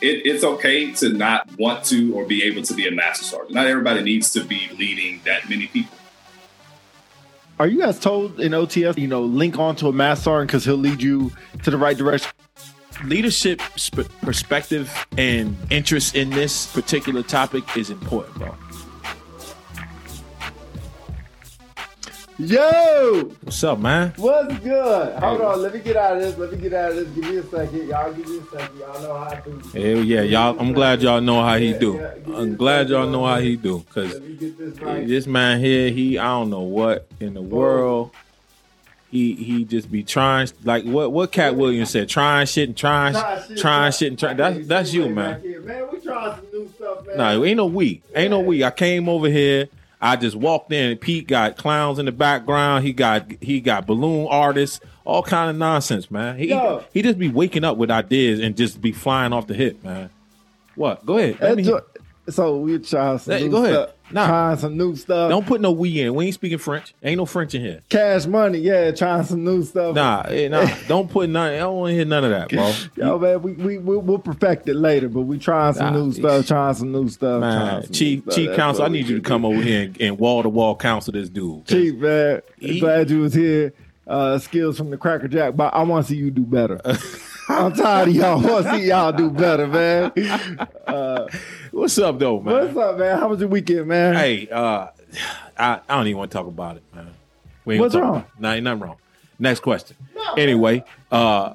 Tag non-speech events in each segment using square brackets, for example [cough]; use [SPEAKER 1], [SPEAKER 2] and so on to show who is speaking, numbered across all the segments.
[SPEAKER 1] it, it's okay to not want to or be able to be a master sergeant. Not everybody needs to be leading that many people.
[SPEAKER 2] Are you guys told in OTS, you know, link on to a master sergeant because he'll lead you to the right direction?
[SPEAKER 3] Leadership sp- perspective and interest in this particular topic is important, bro.
[SPEAKER 2] Yo,
[SPEAKER 3] What's up, man?
[SPEAKER 2] what's good? Hold on, let me get out of this. Let me get out of this. Give me a second. Y'all give me a second. Y'all know how I do.
[SPEAKER 3] Hell yeah, y'all. I'm glad y'all know how he do.
[SPEAKER 2] Yeah,
[SPEAKER 3] I'm glad y'all know how he do. Cause
[SPEAKER 2] Let me get this eh, right.
[SPEAKER 3] this man here, he I don't know what in the oh. world. He he just be trying like what what Katt Williams said, trying shit and trying trying shit and trying. That's that's you, man.
[SPEAKER 2] Man, we trying some new stuff, man.
[SPEAKER 3] No, ain't no we. Ain't no we. I came over here. I just walked in and Pete got clowns in the background. He got he got balloon artists, all kind of nonsense, man. He
[SPEAKER 2] Yo.
[SPEAKER 3] he just be waking up with ideas and just be flying off the hip, man. What? Go ahead. Let me
[SPEAKER 2] so we trying some
[SPEAKER 3] Hey, go ahead.
[SPEAKER 2] stuff.
[SPEAKER 3] Nah.
[SPEAKER 2] Trying some new stuff.
[SPEAKER 3] Don't put no we in. We ain't speaking French. Ain't no French in here.
[SPEAKER 2] Cash money, yeah, trying some new stuff.
[SPEAKER 3] Nah, eh, nah. [laughs] don't put none. I don't want to hear none of that, bro. [laughs]
[SPEAKER 2] Yo, man, we, we, we, we'll perfect it later, but we trying some
[SPEAKER 3] Nah,
[SPEAKER 2] new stuff, trying some new stuff.
[SPEAKER 3] Man, chief chief counsel, I need you to come over here and- and wall to wall counsel this dude.
[SPEAKER 2] Chief, man,
[SPEAKER 3] He-
[SPEAKER 2] glad you was here. Uh, skills from the Cracker Jack, but I want to see you do better. [laughs] I'm tired of y'all. I want to see y'all do better, man. Uh,
[SPEAKER 3] What's up, though, man?
[SPEAKER 2] what's up, man? How was your weekend, man?
[SPEAKER 3] Hey, uh, I, I don't even want to talk about it, man. We ain't
[SPEAKER 2] What's
[SPEAKER 3] gonna talk
[SPEAKER 2] wrong?
[SPEAKER 3] about it. Nah, ain't nothing wrong. Next question. No. Anyway, uh,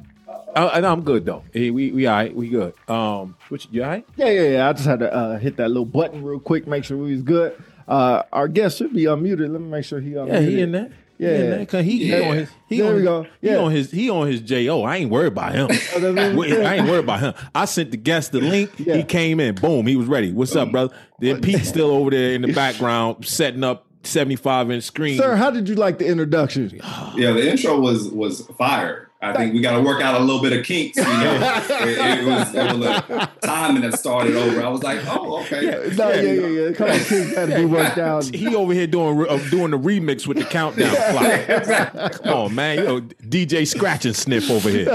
[SPEAKER 3] I, I'm good though. Hey, we we all right. We good. Um, which you all right?
[SPEAKER 2] Yeah, yeah, yeah. I just had to uh, hit that little button real quick, make sure we was good. Uh, our guest should be unmuted. Let me make sure he unmuted.
[SPEAKER 3] Yeah, he in there. He
[SPEAKER 2] Yeah.
[SPEAKER 3] in there. 'Cause he, he on his. He
[SPEAKER 2] There
[SPEAKER 3] on
[SPEAKER 2] we
[SPEAKER 3] his,
[SPEAKER 2] go.
[SPEAKER 3] He on his. He on his jo. I ain't worried about him. [laughs]
[SPEAKER 2] that's what we
[SPEAKER 3] Wait,
[SPEAKER 2] said.
[SPEAKER 3] I ain't worried about him. I sent the guest the link.
[SPEAKER 2] Yeah.
[SPEAKER 3] He came in. Boom. He was ready. What's up, brother? Then Pete's still over there in the [laughs] background setting up 75 inch screen.
[SPEAKER 2] Sir, how did you like the introduction?
[SPEAKER 1] Yeah, the intro was was fire. I think we got to work out a little bit of kinks. You know, [laughs] it, it was it was a timing that started over. I was like, oh, okay.
[SPEAKER 2] No, yeah, yeah, yeah. Come on, kids had to be worked [laughs] out.
[SPEAKER 3] He over here doing uh, doing the remix with the countdown clock. [laughs] Come on, man. You know, DJ Scratch and Sniff over here.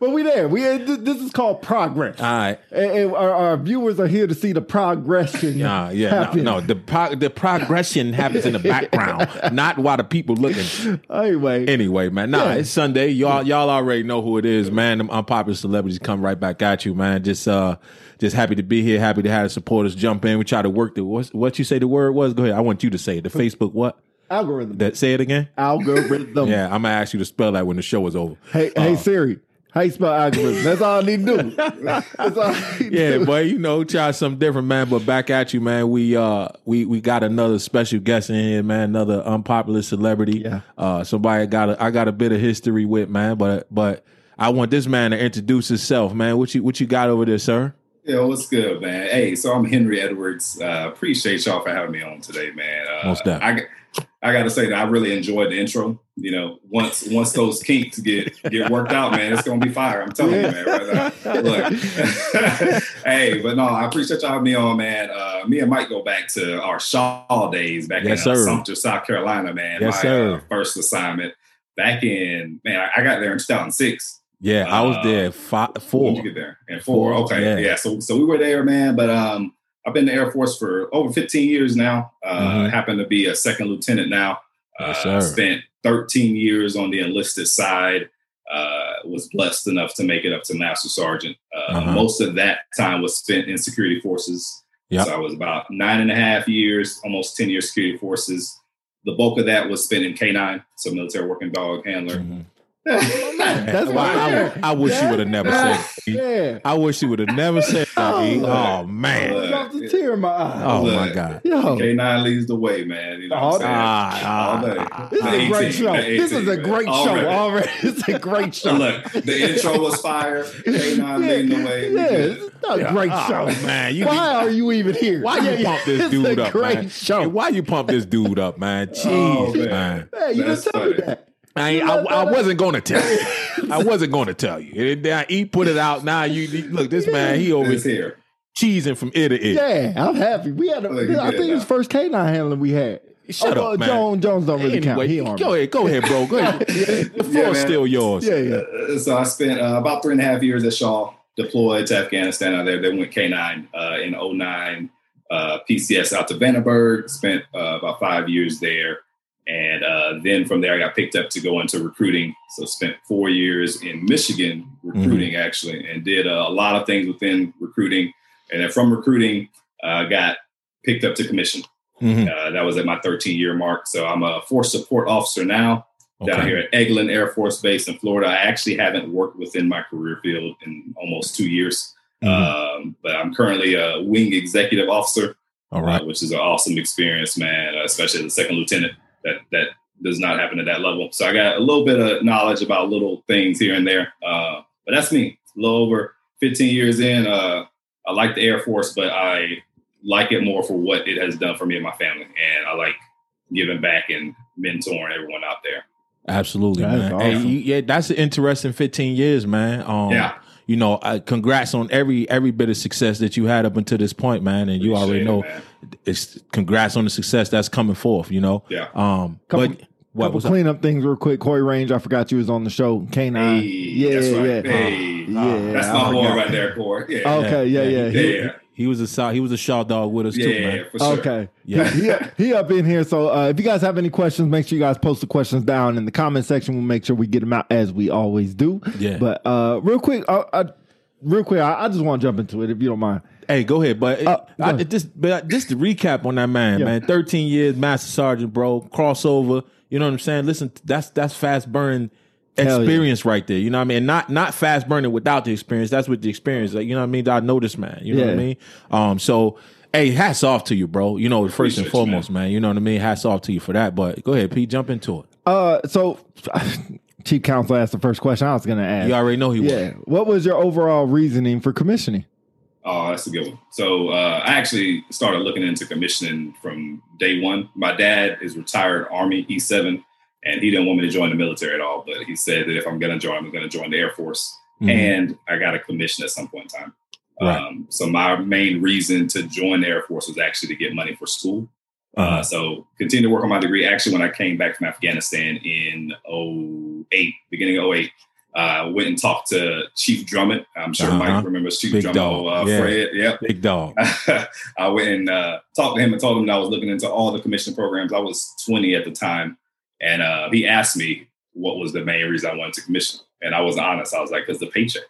[SPEAKER 2] but we there. We this is called progress.
[SPEAKER 3] All right.
[SPEAKER 2] And, and our, our viewers are here to see the progression.
[SPEAKER 3] Yeah, yeah, no, no. The pro- the progression happens in the background, not while the people looking.
[SPEAKER 2] Anyway,
[SPEAKER 3] Anyway, man, nah,
[SPEAKER 2] Yeah.
[SPEAKER 3] it's Sunday. Y'all, y'all already know who it is, man. Them unpopular celebrities come right back at you, man. Just, uh, just happy to be here. Happy to have the supporters jump in. We try to work the what, what you say the word was. Go ahead. I want you to say it. The Facebook what?
[SPEAKER 2] algorithm.
[SPEAKER 3] That say it again.
[SPEAKER 2] algorithm. [laughs]
[SPEAKER 3] Yeah, I'm gonna ask you to spell that when the show is over.
[SPEAKER 2] Hey, hey Siri. How you spell algorithm? That's all I need to do. That's all I need to
[SPEAKER 3] Yeah,
[SPEAKER 2] do.
[SPEAKER 3] boy, you know, try something different, man. But back at you, man. We uh we we got another special guest in here, man. Another unpopular celebrity.
[SPEAKER 2] Yeah.
[SPEAKER 3] Uh somebody I got a I got a bit of history with, man. But but I want this man to introduce himself, man. What you what you got over there, sir?
[SPEAKER 1] Yeah, what's good, man? Hey, so I'm Henry Edwards. Uh, appreciate y'all for having me on today, man. Uh,
[SPEAKER 3] Most definitely.
[SPEAKER 1] I, got- I got to say that I really enjoyed the intro. You know, once once those kinks get get worked out, man, it's gonna be fire. I'm telling you, man. Right now. Look, [laughs] hey, but no, I appreciate y'all having me on, man. Uh, me and Mike go back to our Shaw days back
[SPEAKER 3] Yes,
[SPEAKER 1] in uh. Sumter, South Carolina, man.
[SPEAKER 3] Yes,
[SPEAKER 1] My
[SPEAKER 3] sir.
[SPEAKER 1] Uh, first assignment back in man, I, I got there in 2006.
[SPEAKER 3] Yeah, I was
[SPEAKER 1] Uh,
[SPEAKER 3] there five
[SPEAKER 1] When
[SPEAKER 3] four.
[SPEAKER 1] did you get there? And four.
[SPEAKER 3] Four,
[SPEAKER 1] Okay.
[SPEAKER 3] yeah.
[SPEAKER 1] Yeah. So so we were there, man. But um, I've been in the Air Force for over 15 years now. Uh,
[SPEAKER 3] Mhm.
[SPEAKER 1] Happen to be a second lieutenant now. Uh,
[SPEAKER 3] sir.
[SPEAKER 1] Spent 13 years on the enlisted side. Uh, was blessed enough to make it up to master sergeant. Uh,
[SPEAKER 3] Uh-huh.
[SPEAKER 1] Most of that time was spent in security forces.
[SPEAKER 3] Yep.
[SPEAKER 1] So I was about nine and a half years, almost 10 years security forces. The bulk of that was spent in K9, so military working dog handler.
[SPEAKER 3] Mhm.
[SPEAKER 2] That's why
[SPEAKER 3] I, I wish you would have never said. that.
[SPEAKER 2] Yeah.
[SPEAKER 3] I wish you would have never said that. E.
[SPEAKER 2] Oh.
[SPEAKER 3] Oh man.
[SPEAKER 2] I got the tear in my eye.
[SPEAKER 3] Oh
[SPEAKER 1] Look.
[SPEAKER 3] my god.
[SPEAKER 2] Yo,
[SPEAKER 1] K9 leads the way, man. You know what
[SPEAKER 2] Oh,
[SPEAKER 1] I'm saying?
[SPEAKER 3] Ah,
[SPEAKER 1] All day.
[SPEAKER 3] ah,
[SPEAKER 2] this is a great
[SPEAKER 1] 18,
[SPEAKER 2] show.
[SPEAKER 1] the
[SPEAKER 2] This is
[SPEAKER 1] 18,
[SPEAKER 2] a
[SPEAKER 1] man.
[SPEAKER 2] great show
[SPEAKER 1] Already.
[SPEAKER 2] already. It's a great show.
[SPEAKER 1] Look, the intro was fire. K9 leading the way.
[SPEAKER 2] Yeah,
[SPEAKER 1] good.
[SPEAKER 2] it's a great
[SPEAKER 3] Oh,
[SPEAKER 2] show.
[SPEAKER 3] man, you
[SPEAKER 2] Why are you even here?
[SPEAKER 3] Why you pump this
[SPEAKER 2] it's
[SPEAKER 3] dude
[SPEAKER 2] a
[SPEAKER 3] up,
[SPEAKER 2] great
[SPEAKER 3] man?
[SPEAKER 2] show.
[SPEAKER 3] Hey, why you pump this dude up, man? Jeez,
[SPEAKER 1] Oh,
[SPEAKER 3] man.
[SPEAKER 1] man.
[SPEAKER 2] Hey, you didn't
[SPEAKER 1] That's
[SPEAKER 2] tell me that.
[SPEAKER 3] I, I, [laughs] I wasn't going to tell you. I wasn't going to tell you. And then he put it out. Now you you- look. This man, he over
[SPEAKER 1] It's here.
[SPEAKER 3] cheesing from ear to ear.
[SPEAKER 2] Yeah, I'm happy. We had, a,
[SPEAKER 1] Look,
[SPEAKER 2] I think
[SPEAKER 1] it
[SPEAKER 2] it's
[SPEAKER 1] now.
[SPEAKER 2] first canine handling we had.
[SPEAKER 3] Shut
[SPEAKER 2] oh,
[SPEAKER 3] up,
[SPEAKER 2] uh,
[SPEAKER 3] man.
[SPEAKER 2] Jones, Jones don't really count.
[SPEAKER 3] Anyway,
[SPEAKER 2] He
[SPEAKER 3] go ahead, go ahead, bro. Go ahead. [laughs] The floor's
[SPEAKER 1] Yeah,
[SPEAKER 3] still yours.
[SPEAKER 2] Yeah, yeah.
[SPEAKER 1] Uh, so I spent uh, about three and a half years at Shaw. deployed to Afghanistan out there. Then went K9 uh, in 09, uh, PCS out to Vandenberg, spent uh, about five years there. And uh, then from there, I got picked up to go into recruiting. So spent four years in Michigan recruiting, mm-hmm. actually, and did a lot of things within recruiting. And then from recruiting, uh, got picked up to commission. Mm-hmm. Uh, that was at my 13 year mark. So I'm a force support officer now okay. down here at Eglin Air Force Base in Florida. I actually haven't worked within my career field in almost two years, mm-hmm. um, but I'm currently a wing executive officer. All right, uh, which is an awesome experience, man. Uh, especially as a second lieutenant, that that does not happen at that level. So I got a little bit of knowledge about little things here and there. Uh, but that's me. A little over 15 years in. Uh, I like the Air Force, but I like it more for what it has done for me and my family, and I like giving back and mentoring everyone out there.
[SPEAKER 3] Absolutely, that's man. Awesome. Hey, you, yeah, that's an interesting 15 years, man. Um, yeah. You know, uh, congrats on every every bit of success that you had up until this point, man. And you already know, it, it's congrats on the success that's coming forth. You know,
[SPEAKER 1] yeah.
[SPEAKER 3] Um, couple, but
[SPEAKER 2] what couple cleanup things real quick. Corey Range, I forgot you was on the show. K9,
[SPEAKER 1] hey, yeah, right. yeah, hey. yeah. That's my boy right there, Corey.
[SPEAKER 2] Yeah. Okay, yeah, yeah,
[SPEAKER 3] yeah. yeah. He was a he was a Shaw dog with us
[SPEAKER 1] yeah,
[SPEAKER 3] too, man.
[SPEAKER 1] For sure.
[SPEAKER 2] Okay, yeah, he, he, up in here. So uh, if you guys have any questions, make sure you guys post the questions down in the comment section. We'll make sure we get them out as we always do.
[SPEAKER 3] Yeah.
[SPEAKER 2] But uh, real quick, uh, uh real quick, I, I just want to jump into it if you don't mind.
[SPEAKER 3] Hey, go ahead. But uh, go I, just but just to recap on that man, yeah. man, thirteen years, master sergeant, bro, crossover. You know what I'm saying? Listen, that's that's fast burn experience yeah. right there. You know what I mean? Not not fast burning without the experience. That's with the experience. Like, you know what I mean? I know this man. You know yeah. what I mean? Um, so hey, hats off to you, bro. You know, first and foremost, man. man. You know what I mean? Hats off to you for that. But go ahead, Pete, jump into it.
[SPEAKER 2] Uh so [laughs] Chief Counsel asked the first question I was gonna ask.
[SPEAKER 3] You already know he
[SPEAKER 2] yeah. Was. What was your overall reasoning for commissioning?
[SPEAKER 1] Oh, that's a good one. So uh, I actually started looking into commissioning from day one. My dad is retired Army E7 and he didn't want me to join the military at all. But he said that if I'm going to join, I'm going to join the Air Force, mm-hmm. and I got a commission at some point in time. Right. Um, so my main reason to join the Air Force was actually to get money for school. Uh-huh. Uh, so continue to work on my degree. Actually, when I came back from Afghanistan in 08, beginning of 08, uh, went and talked to Chief Drummond. I'm sure uh-huh. Mike remembers Chief Big Drummond. Uh, yeah. Fred, yep.
[SPEAKER 3] Big dog. [laughs]
[SPEAKER 1] I went and uh, talked to him and told him that I was looking into all the commission programs. I was 20 at the time. And uh, he asked me what was the main reason I wanted to commission. And I was honest. I was like, because the paycheck.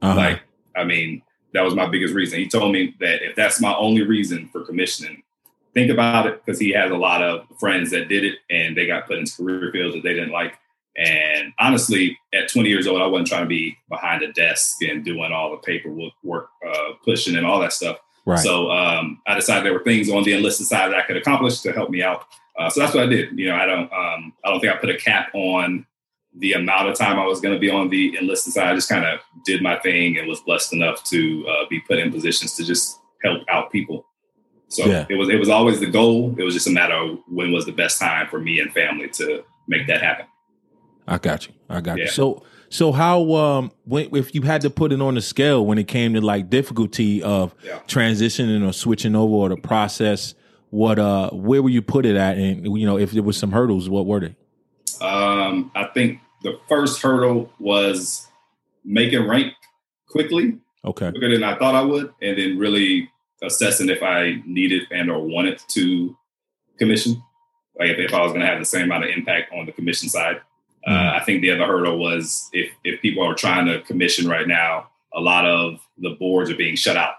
[SPEAKER 1] Uh-huh. Like, I mean, that was my biggest reason. He told me that if that's my only reason for commissioning, think about it because he has a lot of friends that did it and they got put into career fields that they didn't like. And honestly, at 20 years old, I wasn't trying to be behind a desk and doing all the paperwork, work, uh, pushing and all that stuff. Right. So um, I decided there were things on the enlisted side that I could accomplish to help me out. Uh, so that's what I did. You know, I don't, um, I don't think I put a cap on the amount of time I was going to be on the enlisted side. I just kind of did my thing and was blessed enough to uh, be put in positions to just help out people. So yeah. it was, it was always the goal. It was just a matter of when was the best time for me and family to make that happen.
[SPEAKER 3] I got you. I got yeah. you. So, so how um when if you had to put it on the scale when it came to like difficulty of yeah. transitioning or switching over or the process what uh where would you put it at and you know if there was some hurdles what were they
[SPEAKER 1] um i think the first hurdle was making rank quickly
[SPEAKER 3] okay
[SPEAKER 1] quicker than i thought i would and then really assessing if i needed and or wanted to commission like if, if i was going to have the same amount of impact on the commission side uh, uh, i think the other hurdle was if if people are trying to commission right now a lot of the boards are being shut out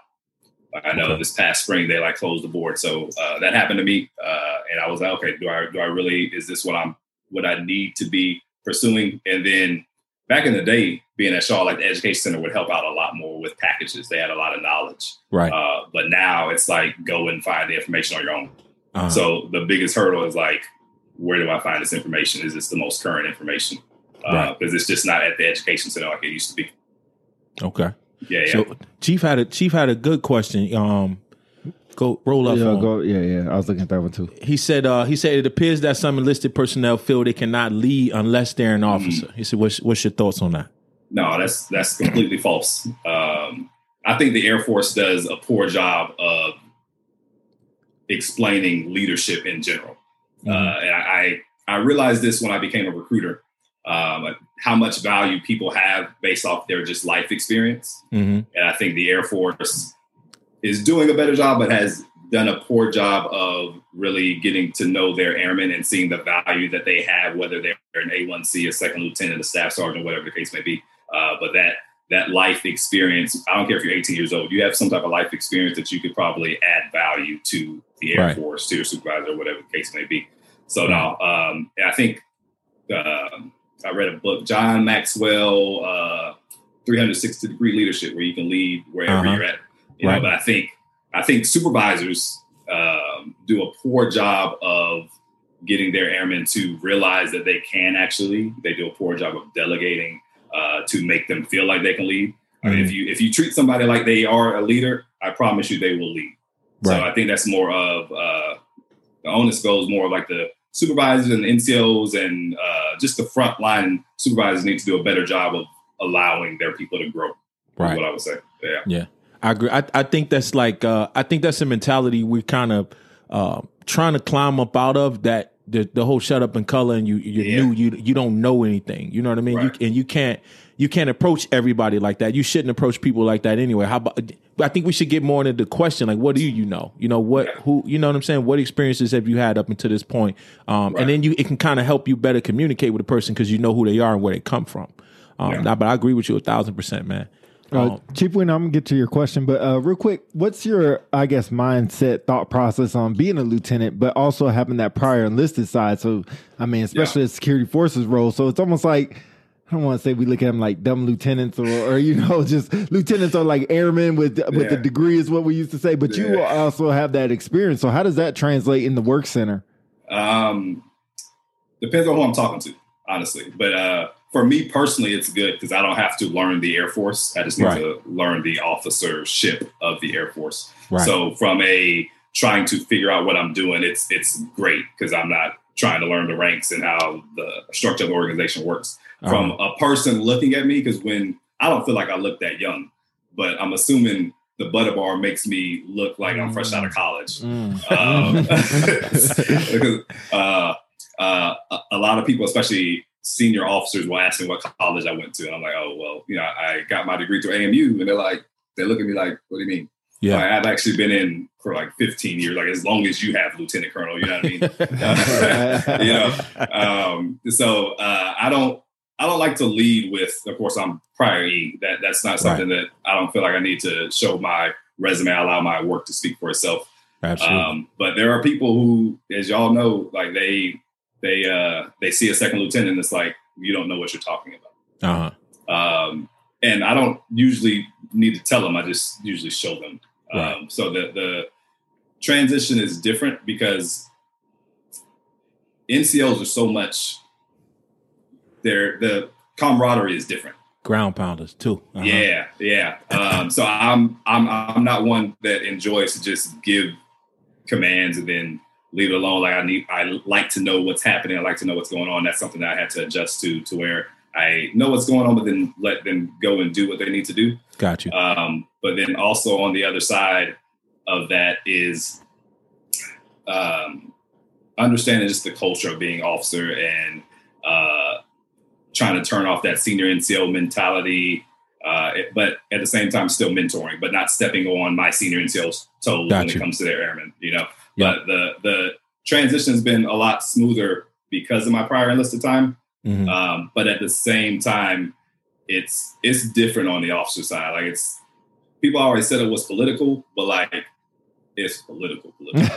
[SPEAKER 1] I know okay. this past spring they like closed the board, so uh, that happened to me, uh, and I was like, okay, do I do I really is this what I'm what I need to be pursuing? And then back in the day, being at Shaw, like the education center would help out a lot more with packages. They had a lot of knowledge,
[SPEAKER 3] right?
[SPEAKER 1] Uh, but now it's like go and find the information on your own. Uh-huh. So the biggest hurdle is like, where do I find this information? Is this the most current information? Because uh, it's just not at the education center like it used to be.
[SPEAKER 3] Okay.
[SPEAKER 1] Yeah, yeah.
[SPEAKER 3] Chief had a Chief had a good question. Um, go roll up.
[SPEAKER 2] Yeah, go, yeah, yeah. I was looking at that one too.
[SPEAKER 3] He said, uh, he said it appears that some enlisted personnel feel they cannot lead unless they're an mm-hmm. officer. Mm. He said, what's, what's your thoughts on that?
[SPEAKER 1] No, that's that's completely false. Um, I think the Air Force does a poor job of explaining leadership in general. Mm-hmm. Uh, and I, I, I realized this when I became a recruiter. um, how much value people have based off their just life experience.
[SPEAKER 3] Mm-hmm.
[SPEAKER 1] And I think the Air Force is doing a better job, but has done a poor job of really getting to know their airmen and seeing the value that they have, whether they're an A1C, a second lieutenant, a staff sergeant, whatever the case may be. Uh, but that that life experience, I don't care if you're 18 years old, you have some type of life experience that you could probably add value to the Air
[SPEAKER 3] Right.
[SPEAKER 1] Force, to your supervisor, whatever the case may be. So now, um, I think um I read a book, John Maxwell, uh, 360 degree leadership, where you can lead wherever
[SPEAKER 3] Uh-huh.
[SPEAKER 1] you're at. You
[SPEAKER 3] Right.
[SPEAKER 1] know, but I think I think supervisors um, do a poor job of getting their airmen to realize that they can actually. They do a poor job of delegating uh, to make them feel like they can lead. I mean, if you if you treat somebody like they are a leader, I promise you they will lead. So I think that's more of uh, the onus goes more like the supervisors and the NCOs and uh, just the frontline supervisors need to do a better job of allowing their people to grow.
[SPEAKER 3] Right.
[SPEAKER 1] what I would say. Yeah. Yeah.
[SPEAKER 3] I agree. I, I think that's like uh, I think that's a mentality we're kind of uh, trying to climb up out of that the, the whole shut up and color and you you're
[SPEAKER 1] Yeah.
[SPEAKER 3] new you you don't know anything. You know what I mean?
[SPEAKER 1] Right.
[SPEAKER 3] You, and you can't you can't approach everybody like that. You shouldn't approach people like that anyway. How about? I think we should get more into the question like, what do you know? You know what?
[SPEAKER 1] Yeah.
[SPEAKER 3] Who? You know what I'm saying? What experiences have you had up until this point? Um,
[SPEAKER 1] Right.
[SPEAKER 3] And then you it can kind of help you better communicate with a person because you know who they are and where they come from. Um,
[SPEAKER 1] Yeah.
[SPEAKER 3] nah, but I agree with you a thousand percent, man.
[SPEAKER 2] Uh,
[SPEAKER 3] Um,
[SPEAKER 2] Chief Win, I'm gonna get to your question, but uh, real quick, what's your, I guess, mindset, thought process on being a lieutenant, but also having that prior enlisted side? So, I mean, especially a security forces role. So it's almost like I don't want to say we look at them like dumb lieutenants, or, or you know, [laughs] just lieutenants are like airmen with with the degree is what we used to say. But you
[SPEAKER 1] Yeah.
[SPEAKER 2] also have that experience. So how does that translate in the work center?
[SPEAKER 1] Um, depends on who I'm talking to, honestly. But uh, for me personally, it's good because I don't have to learn the Air Force. I just need
[SPEAKER 3] Right.
[SPEAKER 1] to learn the officership of the Air Force.
[SPEAKER 3] Right.
[SPEAKER 1] So from a trying to figure out what I'm doing, it's it's great because I'm not trying to learn the ranks and how the structure of the organization works. From
[SPEAKER 3] Uh-huh.
[SPEAKER 1] a person looking at me, because when I don't feel like I look that young, but I'm assuming the butter bar makes me look like I'm fresh out of college. Um, [laughs] because uh, uh, a- a lot of people, especially senior officers, will ask me what college I went to, and I'm like, oh well, you know, I got my degree through AMU, and they're like, they look at me like, what do you mean?
[SPEAKER 3] Yeah.
[SPEAKER 1] Like, I've actually been in for like 15 years, like as long as you have lieutenant colonel, you know what I mean? [laughs] [laughs] you know, um, so uh, I don't. I don't like to lead with, of course, I'm prior E. That that's not something that I don't feel like I need to show my resume. I allow my work to speak for itself.
[SPEAKER 3] Absolutely.
[SPEAKER 1] Um, but there are people who, as y'all know, like they they uh they see a second lieutenant and it's like you don't know what you're talking about.
[SPEAKER 3] uh-huh.
[SPEAKER 1] Um, and I don't usually need to tell them. I just usually show them.
[SPEAKER 3] Right.
[SPEAKER 1] Um, so the the transition is different because NCOs are so much. Their the camaraderie is different.
[SPEAKER 3] Ground pounders too. Uh-huh.
[SPEAKER 1] Yeah, yeah. Um, so I'm I'm I'm not one that enjoys to just give commands and then leave it alone. Like I need I like to know what's happening. I like to know what's going on. That's something that I had to adjust to to where I know what's going on, but then let them go and do what they need to do.
[SPEAKER 3] Got you.
[SPEAKER 1] Um, but then also on the other side of that is um, understanding just the culture of being officer and uh, trying to turn off that senior NCO mentality. Uh, it- but at the same time, still mentoring, but not stepping on my senior NCO's toes
[SPEAKER 3] Got
[SPEAKER 1] when
[SPEAKER 3] you.
[SPEAKER 1] it comes to their airmen. You know,
[SPEAKER 3] Yeah.
[SPEAKER 1] but the the transition has been a lot smoother because of my prior enlisted time.
[SPEAKER 3] Mhm.
[SPEAKER 1] Um, but at the same time, it's it's different on the officer side. Like it's people always said it was political, but like it's political. political. [laughs]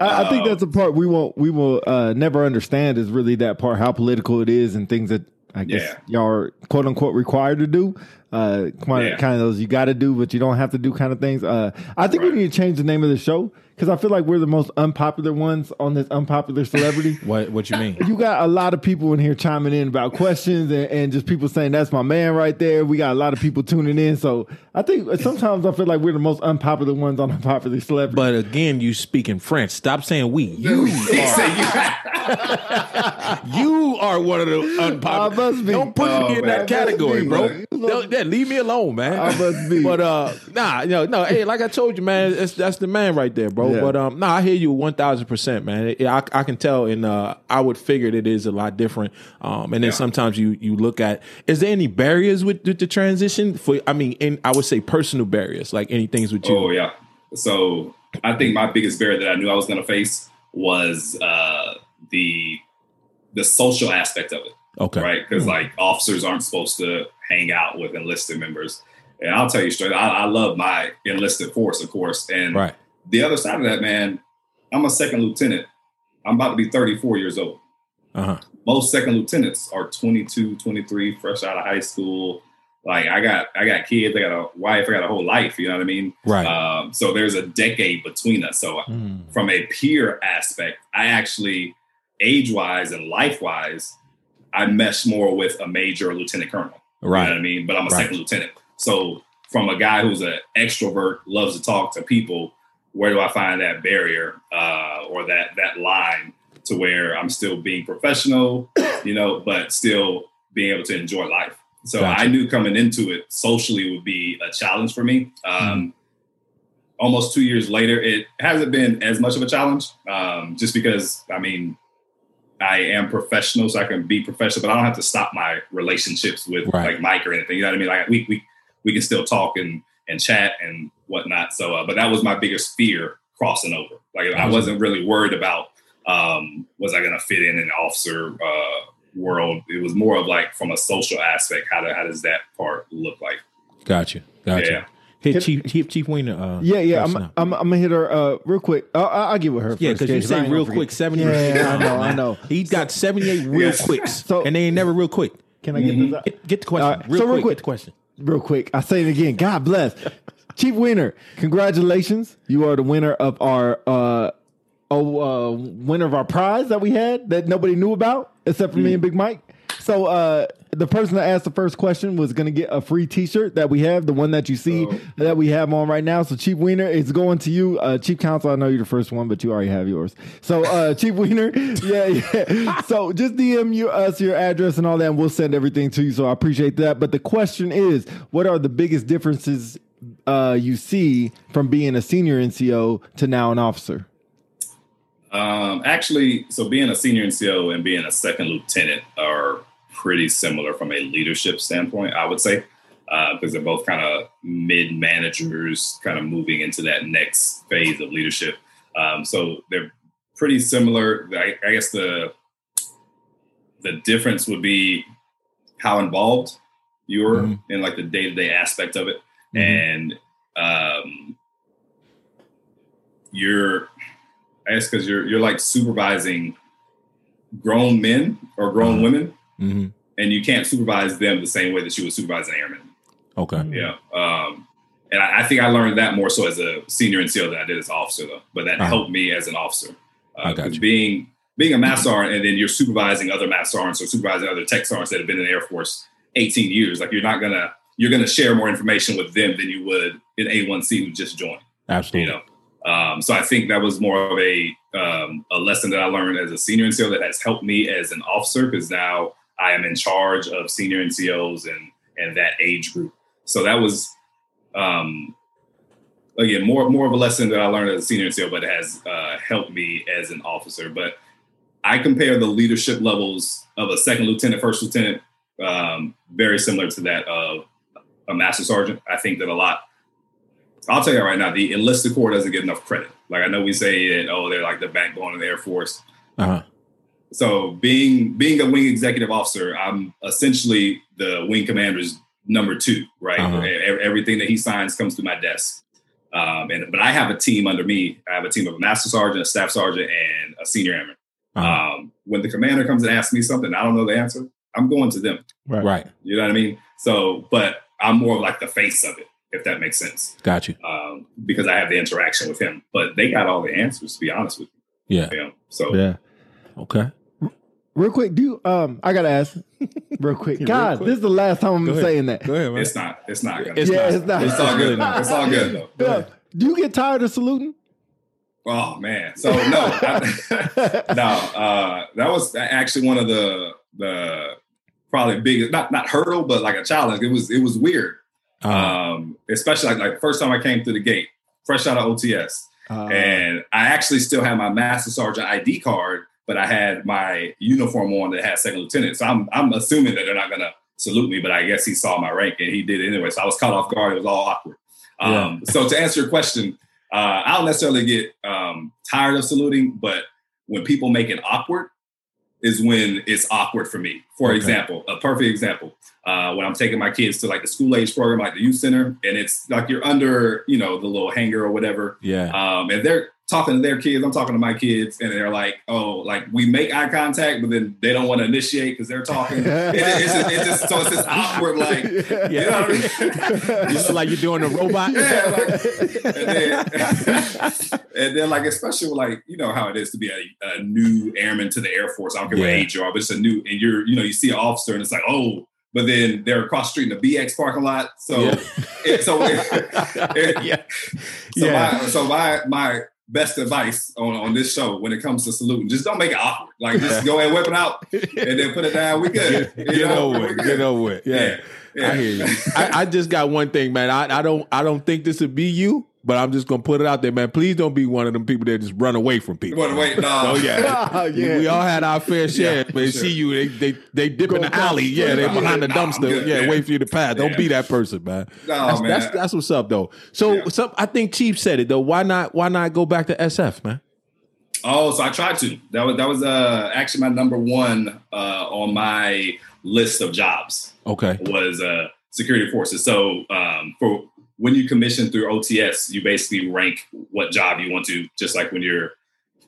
[SPEAKER 2] I, I think that's a part we won't we will uh, never understand is really that part how political it is and things that I guess
[SPEAKER 1] Yeah.
[SPEAKER 2] y'all are quote unquote required to do. Uh, kind,
[SPEAKER 1] Yeah.
[SPEAKER 2] of, kind of those you got to do, but you don't have to do kind of things. Uh, I think we need to change the name of the show because I feel like we're the most unpopular ones on this unpopular celebrity. [laughs]
[SPEAKER 3] What what you mean?
[SPEAKER 2] you got a lot of people in here chiming in about questions and, and just people saying that's my man right there. We got a lot of people tuning in, so I think sometimes I feel like we're the most unpopular ones on [laughs] unpopular celebrity.
[SPEAKER 3] But again, you speak in French. Stop saying we. You are,
[SPEAKER 1] you- [laughs]
[SPEAKER 3] you are one of the unpopular.
[SPEAKER 2] was must be.
[SPEAKER 3] Don't put
[SPEAKER 1] Oh,
[SPEAKER 3] me in
[SPEAKER 1] man.
[SPEAKER 3] that category,
[SPEAKER 2] Be,
[SPEAKER 3] bro.
[SPEAKER 2] man.
[SPEAKER 3] Don't- yeah, leave me alone, man.
[SPEAKER 2] I must be.
[SPEAKER 3] But uh, nah, you know, no. Hey, like I told you, man, it's, that's the man right there, bro.
[SPEAKER 2] Yeah.
[SPEAKER 3] But um, nah, I hear you one thousand percent, man. Yeah, I, I can tell, and uh, I would figure that it is a lot different. Um, and then
[SPEAKER 1] Yeah.
[SPEAKER 3] sometimes you you look at, is there any barriers with, with the transition? For I mean, in I would say personal barriers, like any things with you.
[SPEAKER 1] Oh yeah. So I think my biggest barrier that I knew I was going to face was uh, the the social aspect of it,
[SPEAKER 3] Okay,
[SPEAKER 1] right? Because like officers aren't supposed to hang out with enlisted members, and I'll tell you straight, I, I love my enlisted force, of course, and
[SPEAKER 3] right.
[SPEAKER 1] The other side of that, man, I'm a second lieutenant. I'm about to be 34 years old.
[SPEAKER 3] Uh huh.
[SPEAKER 1] most second lieutenants are 22 23 fresh out of high school like i got i got kids i got a wife i got a whole life you know what i mean
[SPEAKER 3] Right.
[SPEAKER 1] um, so there's a decade between us so
[SPEAKER 2] Mm.
[SPEAKER 1] from a peer aspect i actually age wise and life wise i mesh more with a major lieutenant colonel you know what i mean but i'm a
[SPEAKER 3] Right.
[SPEAKER 1] second lieutenant so from a guy who's an extrovert loves to talk to people where do i find that barrier uh, or that that line to where i'm still being professional you know but still being able to enjoy life so
[SPEAKER 3] Gotcha.
[SPEAKER 1] i knew coming into it socially would be a challenge for me um, almost two years later it hasn't been as much of a challenge um, just because i mean I am professional, so I can be professional, but I don't have to stop my relationships with
[SPEAKER 3] Right.
[SPEAKER 1] like Mike or anything. You know what I mean? Like we we we can still talk and and chat and whatnot. So, uh, but that was my biggest fear crossing over. Like I wasn't really worried about um, was I going to fit in an officer uh, world. It was more of like from a social aspect. How do, how does that part look like?
[SPEAKER 3] Gotcha. Gotcha.
[SPEAKER 1] Yeah.
[SPEAKER 3] Hit
[SPEAKER 2] Can-
[SPEAKER 3] Chief Chief Chief Wiener. Uh,
[SPEAKER 2] Yeah, yeah. I'm. I'm, I'm gonna hit her uh, real quick. I'll, I'll get with her.
[SPEAKER 3] Yeah, because you say real quick,
[SPEAKER 2] forget.
[SPEAKER 3] 70
[SPEAKER 2] Yeah, I know, I know. [laughs]
[SPEAKER 3] He got 78 real
[SPEAKER 1] Yes.
[SPEAKER 3] quicks.
[SPEAKER 2] So-
[SPEAKER 3] and they ain't never real quick.
[SPEAKER 2] Can I get
[SPEAKER 1] Mhm.
[SPEAKER 2] this?
[SPEAKER 3] Get, get the question.
[SPEAKER 2] All right,
[SPEAKER 3] real,
[SPEAKER 2] so real
[SPEAKER 3] quick,
[SPEAKER 2] quick.
[SPEAKER 3] Get the question.
[SPEAKER 2] real quick. I say it again. God bless. Chief Winner, congratulations. You are the winner of our uh oh uh winner of our prize that we had that nobody knew about except for me and Big Mike. So uh the person that asked the first question was gonna get a free t-shirt that we have, the one that you see
[SPEAKER 1] Oh.
[SPEAKER 2] that we have on right now. So Chief Wiener is going to you. Uh Chief Counsel, I know you're the first one, but you already have yours. So uh [laughs] Chief Wiener, yeah, yeah. So just DM you us your address and all that, and we'll send everything to you. So I appreciate that. But the question is, what are the biggest differences uh you see from being a senior NCO to now an officer?
[SPEAKER 1] Um, actually, so being a senior NCO and being a second lieutenant are pretty similar from a leadership standpoint, I would say, because they're both kind of mid managers, kind of moving into that next phase of leadership. Um, so they're pretty similar. I, I guess the the difference would be how involved you're
[SPEAKER 3] Mhm.
[SPEAKER 1] in like the day to day aspect of it,
[SPEAKER 3] Mhm.
[SPEAKER 1] and um, you're I guess because you're you're like supervising grown men or grown
[SPEAKER 3] Uh-huh.
[SPEAKER 1] women,
[SPEAKER 3] hmm
[SPEAKER 1] and you can't supervise them the same way that you would supervise an airman.
[SPEAKER 3] Okay.
[SPEAKER 1] Yeah, um, and I, I think I learned that more so as a senior NCO than I did as an officer, though. But that
[SPEAKER 3] Uh-huh.
[SPEAKER 1] helped me as an officer.
[SPEAKER 3] I got
[SPEAKER 1] 'cause
[SPEAKER 3] you.
[SPEAKER 1] Being being a master sergeant and then you're supervising other master sergeants or supervising other tech sergeants that have been in the Air Force 18 years. Like you're not gonna you're gonna share more information with them than you would an A1C who just joined
[SPEAKER 3] Absolutely.
[SPEAKER 1] you know. Um, so I think that was more of a um, a lesson that I learned as a senior NCO that has helped me as an officer because now I am in charge of senior NCOs and and that age group. So that was um, again more more of a lesson that I learned as a senior NCO, but it has uh, helped me as an officer. But I compare the leadership levels of a second lieutenant, first lieutenant, um, very similar to that of a master sergeant. I think that a lot I'll tell you right now, the enlisted corps doesn't get enough credit. Like I know we say that, oh, they're like the backbone of the Air Force.
[SPEAKER 3] Uh-huh.
[SPEAKER 1] So being being a wing executive officer, I'm essentially the wing commander's number two, right?
[SPEAKER 3] Uh-huh.
[SPEAKER 1] E- Everything that he signs comes through my desk. Um, and but I have a team under me. I have a team of a master sergeant, a staff sergeant, and a senior airman.
[SPEAKER 3] Uh-huh.
[SPEAKER 1] Um, when the commander comes and asks me something, I don't know the answer. I'm going to them.
[SPEAKER 3] Right. right.
[SPEAKER 1] You know what I mean? So, but I'm more of like the face of it, if that makes sense
[SPEAKER 3] Got you.
[SPEAKER 1] um, because I have the interaction with him. But they got all the answers, to be honest with
[SPEAKER 3] Yeah.
[SPEAKER 1] you. you know? So
[SPEAKER 2] Yeah.
[SPEAKER 3] Okay.
[SPEAKER 2] Real quick, do you, um I gotta ask [laughs] real quick. [laughs]
[SPEAKER 3] Real
[SPEAKER 2] God,
[SPEAKER 3] quick.
[SPEAKER 2] this is the last time I'm
[SPEAKER 3] Go ahead.
[SPEAKER 2] saying that.
[SPEAKER 3] Go ahead, man.
[SPEAKER 1] it's not. It's not gonna.
[SPEAKER 3] It's
[SPEAKER 2] yeah,
[SPEAKER 3] not.
[SPEAKER 2] it's not.
[SPEAKER 1] It's all good. though. [laughs] It's all good though.
[SPEAKER 3] Go
[SPEAKER 2] Yeah. Do you get tired of saluting?
[SPEAKER 1] Oh man. So no, I, no. Uh, that was actually one of the the probably biggest not not hurdle, but like a challenge. It was it was weird.
[SPEAKER 3] Uh,
[SPEAKER 1] Um, especially like, like first time I came through the gate, fresh out of OTS.
[SPEAKER 2] Uh,
[SPEAKER 1] and I actually still had my master sergeant ID card, but I had my uniform on that had second lieutenant. So I'm I'm assuming that they're not gonna salute me, but I guess he saw my rank and he did it anyway. So I was caught off guard. It was all awkward. Um, So to answer your question, uh, I don't necessarily get um, tired of saluting, but when people make it awkward, is when it's awkward for me. For
[SPEAKER 3] Okay.
[SPEAKER 1] example, a perfect example, uh, when I'm taking my kids to like the school age program, like the youth center, and it's like you're under, you know, the little hangar or whatever,
[SPEAKER 3] yeah.
[SPEAKER 1] um, and they're talking to their kids. I'm talking to my kids, and they're like, "Oh, like we make eye contact, but then they don't want to initiate because they're talking." [laughs] It- it's, just, it's just so it's just awkward, like [laughs] you know what I mean? [laughs]
[SPEAKER 3] You look like you're doing a robot.
[SPEAKER 1] Yeah, like, and, then, and then like especially like you know how it is to be a, a new airman to the Air Force. I don't care what
[SPEAKER 3] Yeah.
[SPEAKER 1] age you are, but it's a new and you're you know you see an officer and it's like oh, but then they're across the street in the BX parking lot. So
[SPEAKER 3] Yeah.
[SPEAKER 1] it, so it,
[SPEAKER 3] yeah.
[SPEAKER 1] so
[SPEAKER 3] Yeah.
[SPEAKER 1] my so my my best advice on, on this show when it comes to saluting, just don't make it awkward. Like just [laughs] go ahead, whip it out, and then put it down. We good.
[SPEAKER 3] Get,
[SPEAKER 1] You know,
[SPEAKER 3] over it. Get over it. Yeah.
[SPEAKER 1] Yeah.
[SPEAKER 3] I hear you. I, I just got one thing, man. I, I don't I don't think this would be you, but I'm just gonna put it out there, man. Please don't be one of them people that just run away from people.
[SPEAKER 1] Wait, wait, no.
[SPEAKER 3] Oh yeah. [laughs]
[SPEAKER 2] Yeah.
[SPEAKER 3] We all had our fair share.
[SPEAKER 1] Yeah,
[SPEAKER 3] but they
[SPEAKER 1] sure.
[SPEAKER 3] see you, they they they dip in
[SPEAKER 2] Go
[SPEAKER 3] the alley. Yeah, they
[SPEAKER 1] Yeah.
[SPEAKER 3] behind the
[SPEAKER 1] Nah,
[SPEAKER 3] dumpster.
[SPEAKER 1] good,
[SPEAKER 3] Yeah,
[SPEAKER 1] yeah.
[SPEAKER 3] wait for you to pass. Don't
[SPEAKER 1] Yeah.
[SPEAKER 3] be that person, man.
[SPEAKER 1] No,
[SPEAKER 3] that's,
[SPEAKER 1] man.
[SPEAKER 3] that's that's what's up though. So
[SPEAKER 1] Yeah.
[SPEAKER 3] some I think Chief said it though. Why not why not go back to SF, man?
[SPEAKER 1] Oh, so I tried to. That was that was uh, actually my number one uh, on my list of jobs
[SPEAKER 3] Okay.
[SPEAKER 1] was uh, security forces. So um, for when you commission through OTS, you basically rank what job you want to, just like when you're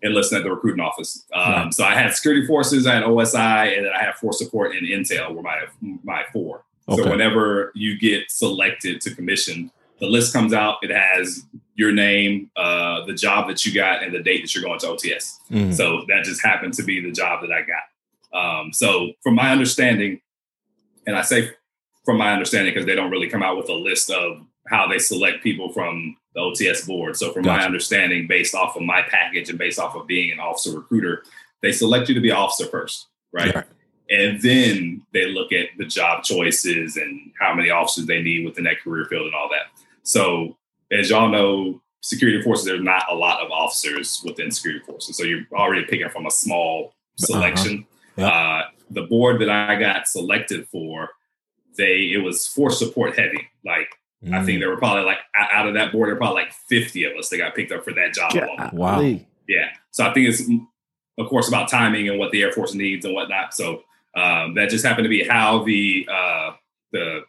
[SPEAKER 1] enlisting at the recruiting office. Um,
[SPEAKER 3] Right.
[SPEAKER 1] So I had security forces, I had OSI, and then I had force support and intel were my my four.
[SPEAKER 3] Okay.
[SPEAKER 1] So whenever you get selected to commission, the list comes out. It has your name, uh, the job that you got, and the date that you're going to OTS.
[SPEAKER 3] Mhm.
[SPEAKER 1] So that just happened to be the job that I got. Um, so from my understanding, and I say from my understanding because they don't really come out with a list of how they select people from the OTS board. So from my understanding, based off of my package and based off of being an officer recruiter, they select you to be officer first, right?
[SPEAKER 3] Yeah.
[SPEAKER 1] And then they look at the job choices and how many officers they need within that career field and all that. So as y'all know, security forces, there's not a lot of officers within security forces. So you're already picking from a small selection.
[SPEAKER 3] Yeah.
[SPEAKER 1] Uh, the board that I got selected for, they it was force support heavy. Like I think there were probably like out of that board, there were probably like 50 of us that got picked up for that job alone.
[SPEAKER 3] Wow.
[SPEAKER 1] Yeah. So I think it's mm, of course about timing and what the Air Force needs and whatnot. So um, that just happened to be how the uh, the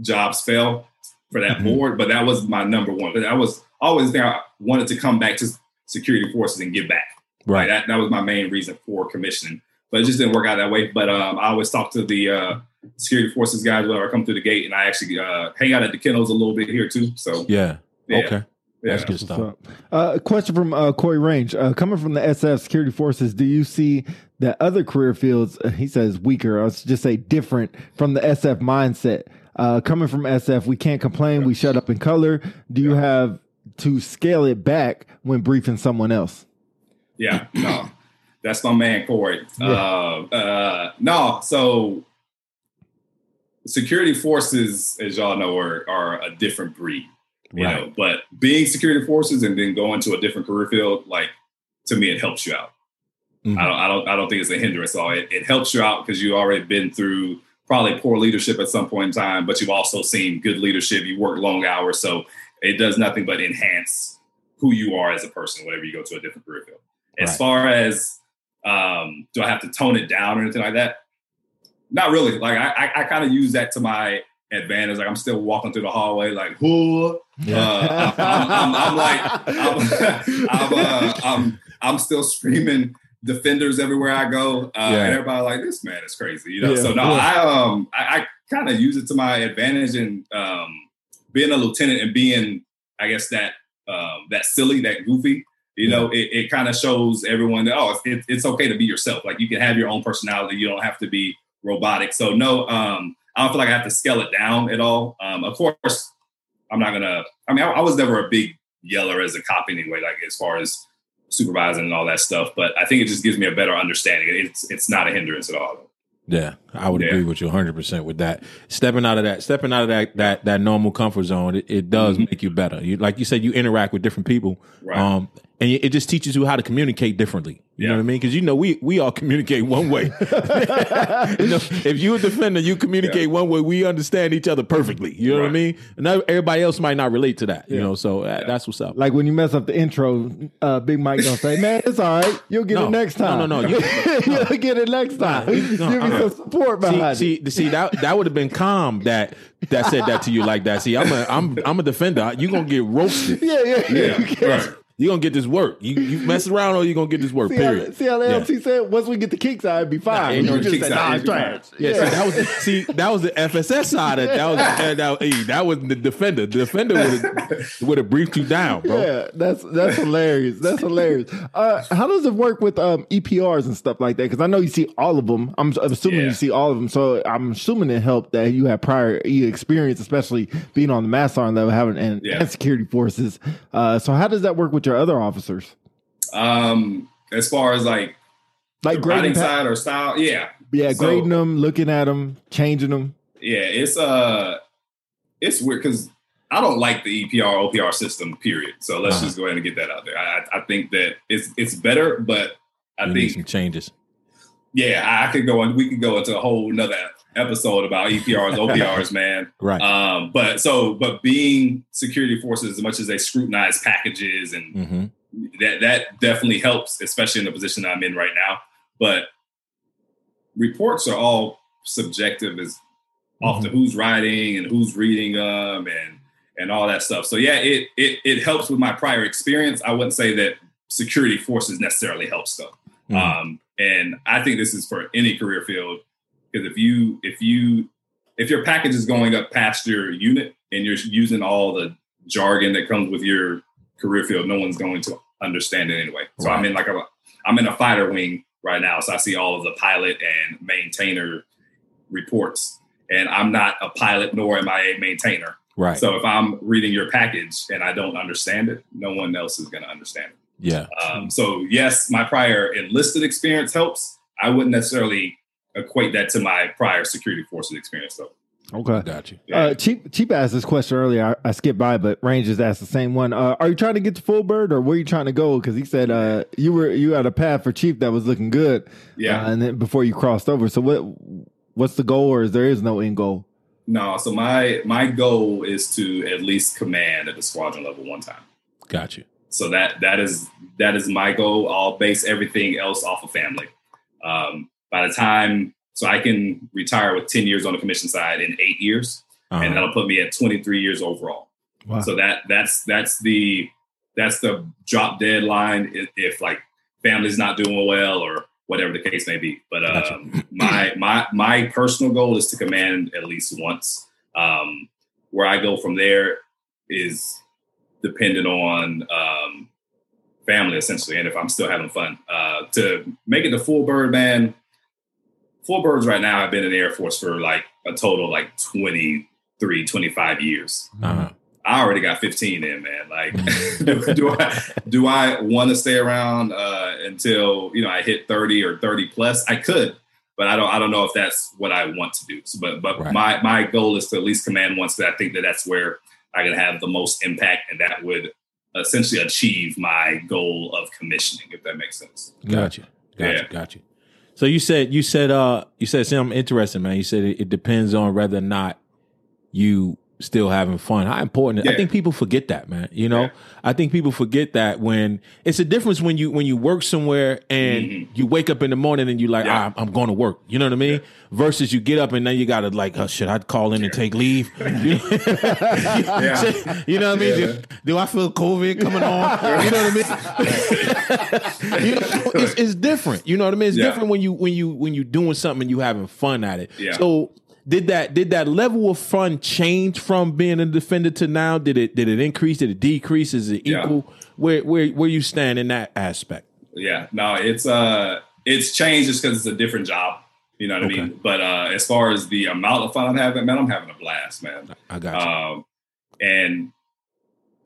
[SPEAKER 1] jobs fell for that
[SPEAKER 3] Mhm.
[SPEAKER 1] board. But that was my number one. But I was always there. I wanted to come back to security forces and give back. Like
[SPEAKER 3] Right.
[SPEAKER 1] that, that was my main reason for commissioning. But it just didn't work out that way. But um, I always talked to the uh, security forces guys whenever I come through the gate, and I actually uh, hang out at the kennels a little bit here too. So
[SPEAKER 3] Yeah.
[SPEAKER 1] yeah,
[SPEAKER 3] Okay. That's good
[SPEAKER 2] What's
[SPEAKER 3] stuff.
[SPEAKER 2] up? Uh, a question from uh, Corey Range. Uh, coming from the SF security forces, do you see that other career fields, uh, he says weaker, or just say different from the SF mindset? Uh, coming from SF, we can't complain, we shut up in color. Do you have to scale it back when briefing someone else?
[SPEAKER 1] Yeah, no, that's my man Corey.
[SPEAKER 2] Yeah.
[SPEAKER 1] Uh, uh, no, so security forces, as y'all know, are, are a different breed. You
[SPEAKER 3] Right.
[SPEAKER 1] know, but being security forces and then going to a different career field, like to me, it helps you out.
[SPEAKER 3] Mhm.
[SPEAKER 1] I don't, I don't, I don't think it's a hindrance at all. It, it helps you out because you've already been through probably poor leadership at some point in time, but you've also seen good leadership. You work long hours, so it does nothing but enhance who you are as a person whenever you go to a different career field. As
[SPEAKER 3] Right.
[SPEAKER 1] far as um, do I have to tone it down or anything like that? Not really. Like I, I, I kind of use that to my advantage. Like I'm still walking through the hallway, like who? [laughs] Uh, I'm, I'm, I'm like I'm, [laughs] I'm, uh, I'm, I'm still screaming defenders everywhere I go, uh,
[SPEAKER 3] Yeah.
[SPEAKER 1] and everybody like this man is crazy, you know.
[SPEAKER 2] Yeah.
[SPEAKER 1] So no,
[SPEAKER 2] Yeah.
[SPEAKER 1] I um I, I kind of use it to my advantage and um being a lieutenant and being I guess that um that silly, that goofy. You know, it, it kind of shows everyone that oh, it's, it's okay to be yourself. Like you can have your own personality. You don't have to be robotic. So no, um, I don't feel like I have to scale it down at all. Um, of course, I'm not gonna. I mean, I, I was never a big yeller as a cop anyway. Like as far as supervising and all that stuff, but I think it just gives me a better understanding. It's it's not a hindrance at all.
[SPEAKER 3] Yeah, I would
[SPEAKER 1] Yeah.
[SPEAKER 3] agree with you 100% with that. Stepping out of that, stepping out of that that that normal comfort zone, it, it does make you better. You like you said you interact with different people.
[SPEAKER 1] Right.
[SPEAKER 3] Um and it just teaches you how to communicate differently. You know what I mean? Because you know we we all communicate one way. [laughs] [laughs] you know, if you're a defender, you communicate one way. We understand each other perfectly. You know what I mean? And now everybody else might not relate to that. You know, so uh, that's what's up.
[SPEAKER 2] Like when you mess up the intro, uh, Big Mike gonna say, "Man, it's all right. You'll get
[SPEAKER 3] No.
[SPEAKER 2] it next time.
[SPEAKER 3] no, [laughs] no. No. You-
[SPEAKER 2] will get it next time.
[SPEAKER 3] no,
[SPEAKER 2] Give me some support behind
[SPEAKER 3] see,
[SPEAKER 2] it."
[SPEAKER 3] see, see that that would have been calm that that said that to you like that. See, I'm a I'm I'm a defender. You gonna get roasted.
[SPEAKER 2] Yeah, yeah, yeah.
[SPEAKER 1] Yeah, right.
[SPEAKER 3] You gonna get this work. You you [laughs] mess around or you're gonna get this work.
[SPEAKER 2] See how,
[SPEAKER 3] Period.
[SPEAKER 2] see how the
[SPEAKER 3] Yeah.
[SPEAKER 2] LT said? Once we get the kicks out, it'd be fine.
[SPEAKER 3] ain't no
[SPEAKER 2] you just said,
[SPEAKER 1] out,
[SPEAKER 2] "Nah, it's trash."
[SPEAKER 3] Yeah, see that was the, [laughs] see that was the FSS side. Of, that was [laughs] that, that, hey, that was the defender. The defender would have briefed you down, bro.
[SPEAKER 2] Yeah, that's that's hilarious. That's hilarious. Uh, how does it work with um, EPRs and stuff like that? Because I know you see all of them. I'm, I'm assuming
[SPEAKER 1] Yeah.
[SPEAKER 2] you see all of them. So I'm assuming it helped that you had prior experience, especially being on the mass sergeant level, having and,
[SPEAKER 1] Yeah.
[SPEAKER 2] and security forces. Uh, so how does that work with your other officers?
[SPEAKER 1] Um, as far as like
[SPEAKER 2] Like grading, pa-
[SPEAKER 1] side or style, yeah,
[SPEAKER 2] yeah,
[SPEAKER 1] So-
[SPEAKER 2] grading them, looking at them, changing them.
[SPEAKER 1] yeah, it's uh, it's weird because I don't like the EPR OPR system. Period. So let's
[SPEAKER 3] Uh-huh.
[SPEAKER 1] just go ahead and get that out there. I, I I think that it's it's better, but I
[SPEAKER 3] You need
[SPEAKER 1] think
[SPEAKER 3] some changes.
[SPEAKER 1] yeah, I I could go and we could go into a whole nother episode about EPRs, [laughs] OPRs, man.
[SPEAKER 3] Right.
[SPEAKER 1] Um, but so, but being security forces, as much as they scrutinize packages and
[SPEAKER 3] hmm
[SPEAKER 1] that that definitely helps, especially in the position I'm in right now. But reports are all subjective as off to who's writing and who's reading them and and all that stuff. So yeah, it it it helps with my prior experience. I wouldn't say that security forces necessarily helps though.
[SPEAKER 3] Mhm.
[SPEAKER 1] Um, and I think this is for any career field because if you if you if your package is going up past your unit and you're using all the jargon that comes with your career field, no one's going to understand it anyway. So I'm in like a I'm in a fighter wing right now, so I see all of the pilot and maintainer reports, and I'm not a pilot nor am I a maintainer.
[SPEAKER 3] Right.
[SPEAKER 1] So if I'm reading your package and I don't understand it, no one else is going to understand it.
[SPEAKER 3] yeah.
[SPEAKER 1] Um, so yes, my prior enlisted experience helps. I wouldn't necessarily equate that to my prior security forces experience, though.
[SPEAKER 2] Okay.
[SPEAKER 3] Got you.
[SPEAKER 1] Yeah.
[SPEAKER 2] Uh, Cheap Cheap asked this question earlier. I, I skipped by, but Rangers asked the same one. Uh, are you trying to get to full bird, or where are you trying to go? Because he said uh, you were you had a path for Chief that was looking good.
[SPEAKER 1] yeah.
[SPEAKER 2] uh, and then before you crossed over. So what what's the goal, or is there is no end goal?
[SPEAKER 1] no, so my my goal is to at least command at the squadron level one time.
[SPEAKER 3] Got you.
[SPEAKER 1] So that that is that is my goal. I'll base everything else off of family. Um, by the time, so I can retire with ten years on the commission side in eight years,
[SPEAKER 3] Uh-huh.
[SPEAKER 1] and that'll put me at twenty three years overall.
[SPEAKER 2] Wow.
[SPEAKER 1] So that that's that's the that's the drop deadline if, if like family's not doing well or whatever the case may be. But
[SPEAKER 3] Gotcha.
[SPEAKER 1] um, [clears throat] my my my personal goal is to command at least once. Um, where I go from there is dependent on um, family essentially, and if I'm still having fun. Uh, to make it the full bird man, full birds right now. I've been in the Air Force for like a total like 23, 25 years.
[SPEAKER 3] Uh-huh.
[SPEAKER 1] I already got 15 in, man. Like, [laughs] [laughs] do, I do I want to stay around uh, until you know I hit 30 or 30 plus? I could, but I don't. I don't know if that's what I want to do. So, but but
[SPEAKER 3] Right.
[SPEAKER 1] my my goal is to at least command once. But I think that that's where I can have the most impact, and that would essentially achieve my goal of commissioning, if that makes sense.
[SPEAKER 3] Gotcha. Gotcha. Got
[SPEAKER 1] Yeah.
[SPEAKER 3] you. So you said you said uh you said something interesting, man. You said it, it depends on whether or not you still having fun. How important? I think people forget that, man. You know,
[SPEAKER 1] Yeah.
[SPEAKER 3] I think people forget that when it's a difference when you when you work somewhere and
[SPEAKER 1] Mhm.
[SPEAKER 3] you wake up in the morning and you like,
[SPEAKER 1] Yeah.
[SPEAKER 3] ah, I'm going to work. You know what I mean? Versus you get up and then you got to like, oh, should I call in and take leave? [laughs] [laughs] you know what I mean? Do, do I feel COVID coming on? You know what I mean? [laughs] you know, it's, it's different. You know what I mean? It's
[SPEAKER 1] Yeah.
[SPEAKER 3] different when you when you when you doing something and you having fun at it.
[SPEAKER 1] Yeah.
[SPEAKER 3] So did that did that level of fun change from being a defender to now? Did it did it increase? Did it decrease? Is it
[SPEAKER 1] Yeah.
[SPEAKER 3] equal? Where where where you stand in that aspect?
[SPEAKER 1] Yeah, no, it's uh, it's changed just because it's a different job. You know what
[SPEAKER 3] Okay.
[SPEAKER 1] I mean? But uh, as far as the amount of fun I'm having, man, I'm having a blast, man.
[SPEAKER 3] I got you.
[SPEAKER 1] Um, and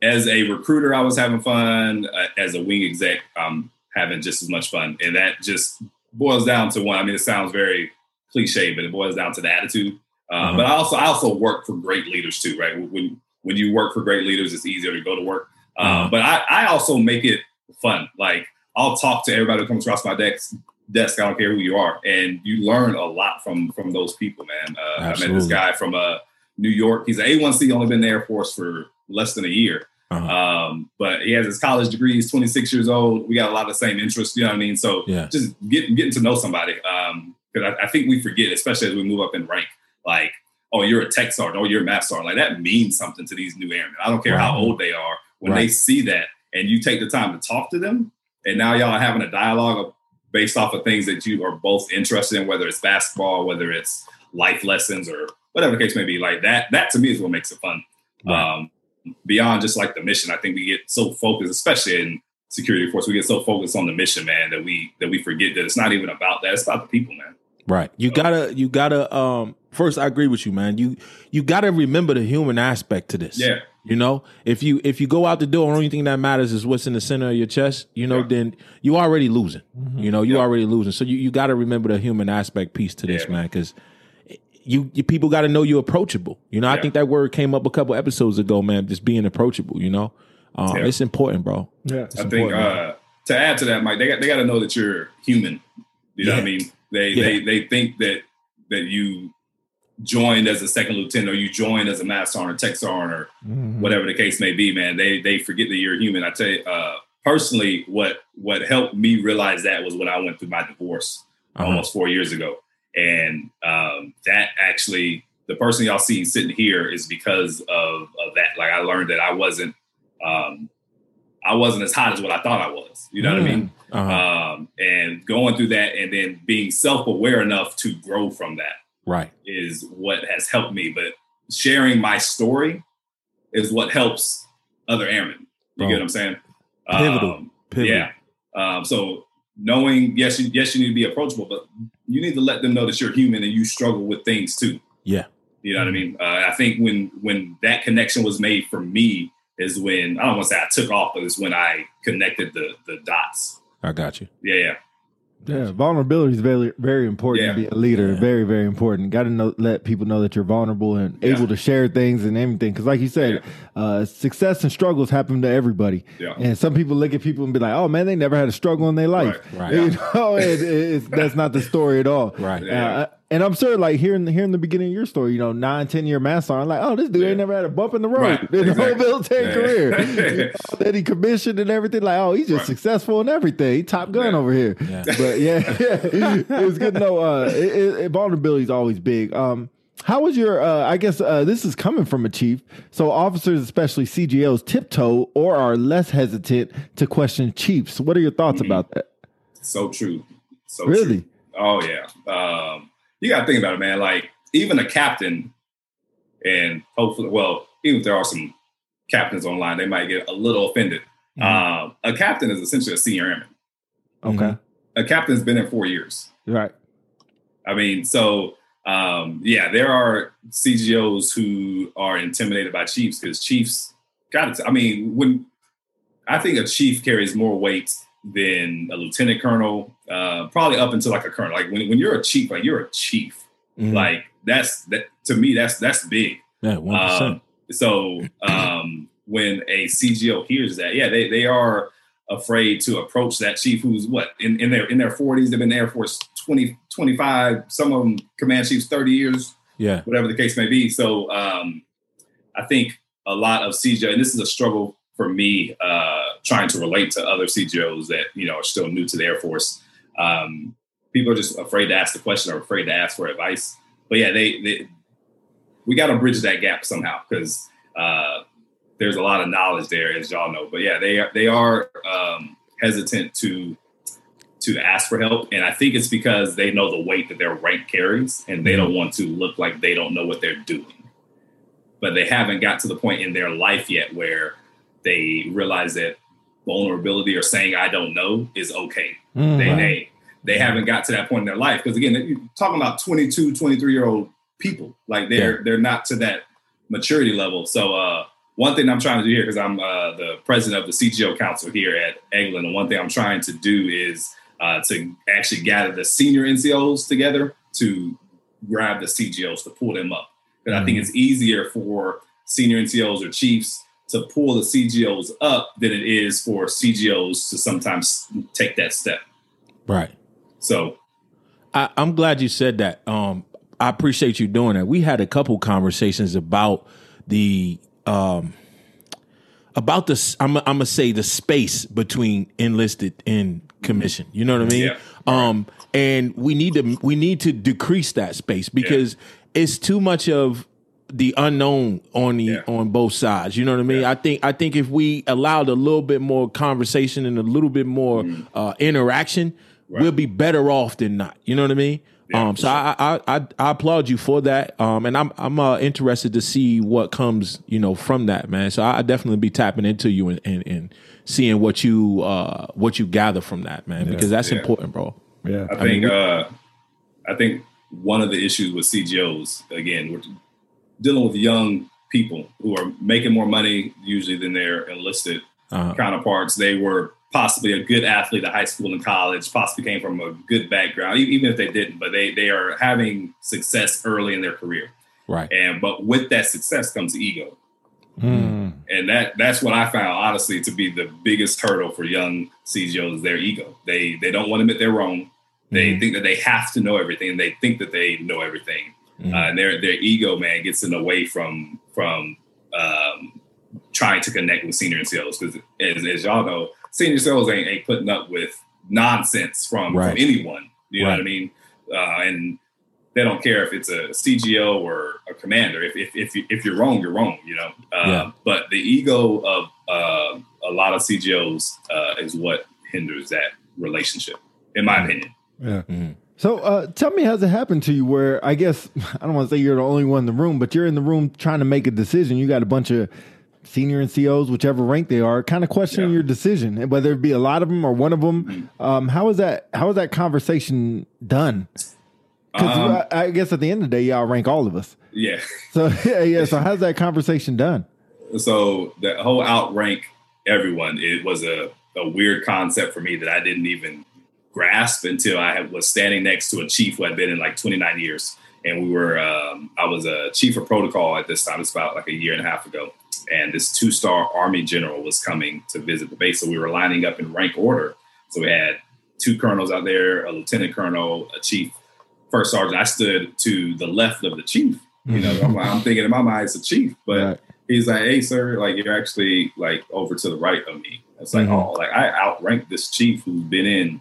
[SPEAKER 1] as a recruiter, I was having fun. Uh, as a wing exec, I'm having just as much fun, and that just boils down to one. I mean, it sounds very cliche, but it boils down to the attitude. Uh, uh-huh. But I also I also work for great leaders too, right? When when you work for great leaders, it's easier to go to work. Uh, uh-huh. but I, I also make it fun. Like I'll talk to everybody who comes across my desk. Desk, I don't care who you are, and you learn a lot from from those people, man. Uh, I met this guy from uh, New York. He's an A1C, only been in the Air Force for less than a year. Uh-huh. Um, but he has his college degree. He's 26 years old. We got a lot of the same interests. You know what I mean? So yeah. just getting getting to know somebody. Um, because I, I, think we forget, especially as we move up in rank, like, oh, you're a tech sergeant, oh, you're a mass sergeant. Like that means something to these new airmen. I don't care right. how old they are. When right. they see that and you take the time to talk to them, and now y'all are having a dialogue based off of things that you are both interested in, whether it's basketball, whether it's life lessons or whatever the case may be. Like that, that to me is what makes it fun. Right. Um, beyond just like the mission, I think we get so focused, especially in security force, we get so focused on the mission, man, that we that we forget that it's not even about that. It's about the people, man.
[SPEAKER 3] Right. You gotta you gotta um first I agree with you, man. You you gotta remember the human aspect to this.
[SPEAKER 1] Yeah.
[SPEAKER 3] You know, if you if you go out the door and the only thing that matters is what's in the center of your chest, you know, yeah. then you already losing. Mm-hmm. You know, you yeah. already losing. So you, you got to remember the human aspect piece to this, yeah. man, because you, you, people got to know you're approachable. You know, I think that word came up a couple episodes ago, man. Just being approachable. You know, um, it's important, bro.
[SPEAKER 1] Yeah, I think uh, to add to that, Mike, they got they got to know that you're human. You know what I mean? They they they think that that you joined as a second lieutenant or you joined as a master sergeant or tech sergeant or mm-hmm. whatever the case may be, man, they they forget that you're human. I tell you, uh, personally, what what helped me realize that was when I went through my divorce uh-huh. almost four years ago, and um, that actually the person y'all see sitting here is because of of that. Like I learned that I wasn't. Um, I wasn't as hot as what I thought I was. You know mm. what I mean? Uh-huh. Um, and going through that and then being self aware enough to grow from that
[SPEAKER 3] right.
[SPEAKER 1] is what has helped me. But sharing my story is what helps other airmen. You get what i'm saying?
[SPEAKER 3] Pivotal, um, pivotal.
[SPEAKER 1] yeah. Um, so knowing yes you, yes you need to be approachable but you need to let them know that you're human and you struggle with things too.
[SPEAKER 3] Yeah.
[SPEAKER 1] You know what i mean? Uh, i think when when that connection was made for me is when i don't want to say i took off but it's when i connected the the dots
[SPEAKER 3] i got you
[SPEAKER 1] yeah yeah
[SPEAKER 2] yeah, vulnerability is very very important yeah. to be a leader. Yeah. Very very important. Got to know let people know that you're vulnerable and yeah. able to share things and everything. Because like you said, uh, success and struggles happen to everybody. And some people look at people and be like, "Oh man, they never had a struggle in their life."
[SPEAKER 3] Right. right. [laughs] You
[SPEAKER 2] know, it, that's not the story at all.
[SPEAKER 3] Right.
[SPEAKER 2] Uh, and I'm sure, like hearing hearing the beginning of your story, you know, nine, ten year master, I'm like, oh, this dude yeah. ain't never had a bump in the road right. [laughs] in exactly. whole military yeah. career. you [laughs] know, that he commissioned and everything. Like, oh, he's just right. successful and everything. He top gun yeah. over here. But [laughs] yeah, it was good to know. Uh, it, it, vulnerability is always big. Um, how was your? Uh, I guess uh, this is coming from a chief. So officers, especially CGOs, tiptoe or are less hesitant to question chiefs. What are your thoughts mm-hmm. about that?
[SPEAKER 1] So true. So
[SPEAKER 2] really.
[SPEAKER 1] True. Oh yeah. Um, you got to think about it, man. Like even a captain, and hopefully, well, even if there are some captains online, they might get a little offended. Mm-hmm. Uh, a captain is essentially a senior airman.
[SPEAKER 2] Okay. Mm-hmm.
[SPEAKER 1] A captain's been in four years.
[SPEAKER 2] Right.
[SPEAKER 1] I mean, so um, yeah, there are CGOs who are intimidated by chiefs because chiefs got it. I mean, when I think a chief carries more weight than a lieutenant colonel, uh, probably up until like a colonel. Like when, when you're a chief, like you're a chief. Mm-hmm. Like that's that to me, that's that's big.
[SPEAKER 3] Yeah, one um.
[SPEAKER 1] So um, when a CGO hears that, yeah, they they are afraid to approach that chief who's what in, in their in their 40s, they've been in the Air Force 20, 25, some of them command chiefs 30 years,
[SPEAKER 3] yeah,
[SPEAKER 1] whatever the case may be. So um, I think a lot of CGO, and this is a struggle for me uh, trying to relate to other CGOs that you know are still new to the Air Force. Um, people are just afraid to ask the question or afraid to ask for advice. But yeah, they, they we got to bridge that gap somehow because uh, there's a lot of knowledge there, as y'all know. But yeah, they are they are um, hesitant to to ask for help, and I think it's because they know the weight that their rank carries, and they don't want to look like they don't know what they're doing. But they haven't got to the point in their life yet where they realize that vulnerability or saying I don't know is okay. Mm, they, they they haven't got to that point in their life because again, you're talking about 22, 23 year old people. Like they're yeah. they're not to that maturity level. So uh, one thing I'm trying to do here because I'm uh, the president of the CGO Council here at Eglin, and one thing I'm trying to do is uh, to actually gather the senior NCOs together to grab the CGOs to pull them up. Because mm-hmm. I think it's easier for senior NCOs or chiefs to pull the CGOs up than it is for CGOs to sometimes take that step.
[SPEAKER 3] Right.
[SPEAKER 1] So
[SPEAKER 3] I, am glad you said that. Um, I appreciate you doing that. We had a couple conversations about the um, about the I'm, I'm gonna say the space between enlisted and commission. You know what I mean? Yeah. Um, and we need to we need to decrease that space because yeah. it's too much of the unknown on the yeah. on both sides. You know what I mean? Yeah. I think I think if we allowed a little bit more conversation and a little bit more mm. uh, interaction, right. we'll be better off than not. You know what I mean? Yeah, um, so sure. I, I, I I applaud you for that. Um, and I'm I'm uh, interested to see what comes you know from that man. So I, definitely be tapping into you and, and, and seeing what you uh what you gather from that man because that's important, bro.
[SPEAKER 1] Yeah, I, I think mean, uh, I think one of the issues with CGOs again, we're dealing with young people who are making more money usually than their enlisted uh-huh. counterparts. They were possibly a good athlete at high school and college, possibly came from a good background, even if they didn't, but they they are having success early in their career.
[SPEAKER 3] Right.
[SPEAKER 1] And but with that success comes ego.
[SPEAKER 3] Mm.
[SPEAKER 1] And that that's what I found honestly to be the biggest hurdle for young CGOs, their ego. They they don't want to admit they're wrong. They mm. think that they have to know everything and they think that they know everything. Mm. Uh, and their their ego man gets in the way from from um, trying to connect with senior NCOs because as, as y'all know, senior NCOs ain't, ain't putting up with nonsense from, right. from anyone. You right. know what I mean? Uh, and they don't care if it's a CGO or a commander. If if if, if you're wrong, you're wrong. You know. Uh, yeah. But the ego of uh, a lot of CGOs uh, is what hinders that relationship, in my opinion.
[SPEAKER 2] Yeah. Mm-hmm. So uh, tell me, has it happened to you where I guess [laughs] I don't want to say you're the only one in the room, but you're in the room trying to make a decision. You got a bunch of senior and NCOs, whichever rank they are, kind of questioning yeah. your decision, and whether it be a lot of them or one of them. Um, how is that? How is that conversation done? Because um, I, I, guess at the end of the day, y'all rank all of us.
[SPEAKER 1] Yeah. [laughs]
[SPEAKER 2] So yeah, yeah. So how's that conversation done?
[SPEAKER 1] So the whole outrank everyone. It was a, a weird concept for me that I didn't even grasp until I was standing next to a chief who had been in like 29 years. And we were, um, I was a chief of protocol at this time. It's about like a year and a half ago. And this two star Army general was coming to visit the base. So we were lining up in rank order. So we had two colonels out there, a lieutenant colonel, a chief, first sergeant. I stood to the left of the chief. You know, I'm, I'm thinking in my mind it's a chief, but right. he's like, "Hey, sir, like you're actually like over to the right of me." It's like, mm-hmm. oh, like I outranked this chief who's been in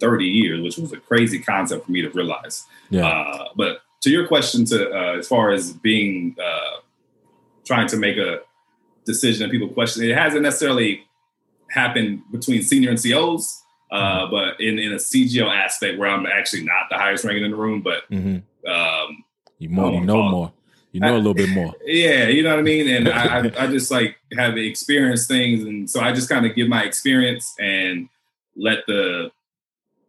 [SPEAKER 1] 30 years, which was a crazy concept for me to realize. Yeah. Uh, but to your question, to uh, as far as being uh, trying to make a decision and people question, it hasn't necessarily happened between senior NCOs, uh, mm-hmm. but in, in a CGO aspect where I'm actually not the highest ranking in the room, but
[SPEAKER 3] mm-hmm. um, you more, you know more. You know I, a little bit more. [laughs]
[SPEAKER 1] Yeah, you know what I mean? And I, I, [laughs] I just like have experienced things. And so I just kind of give my experience and let the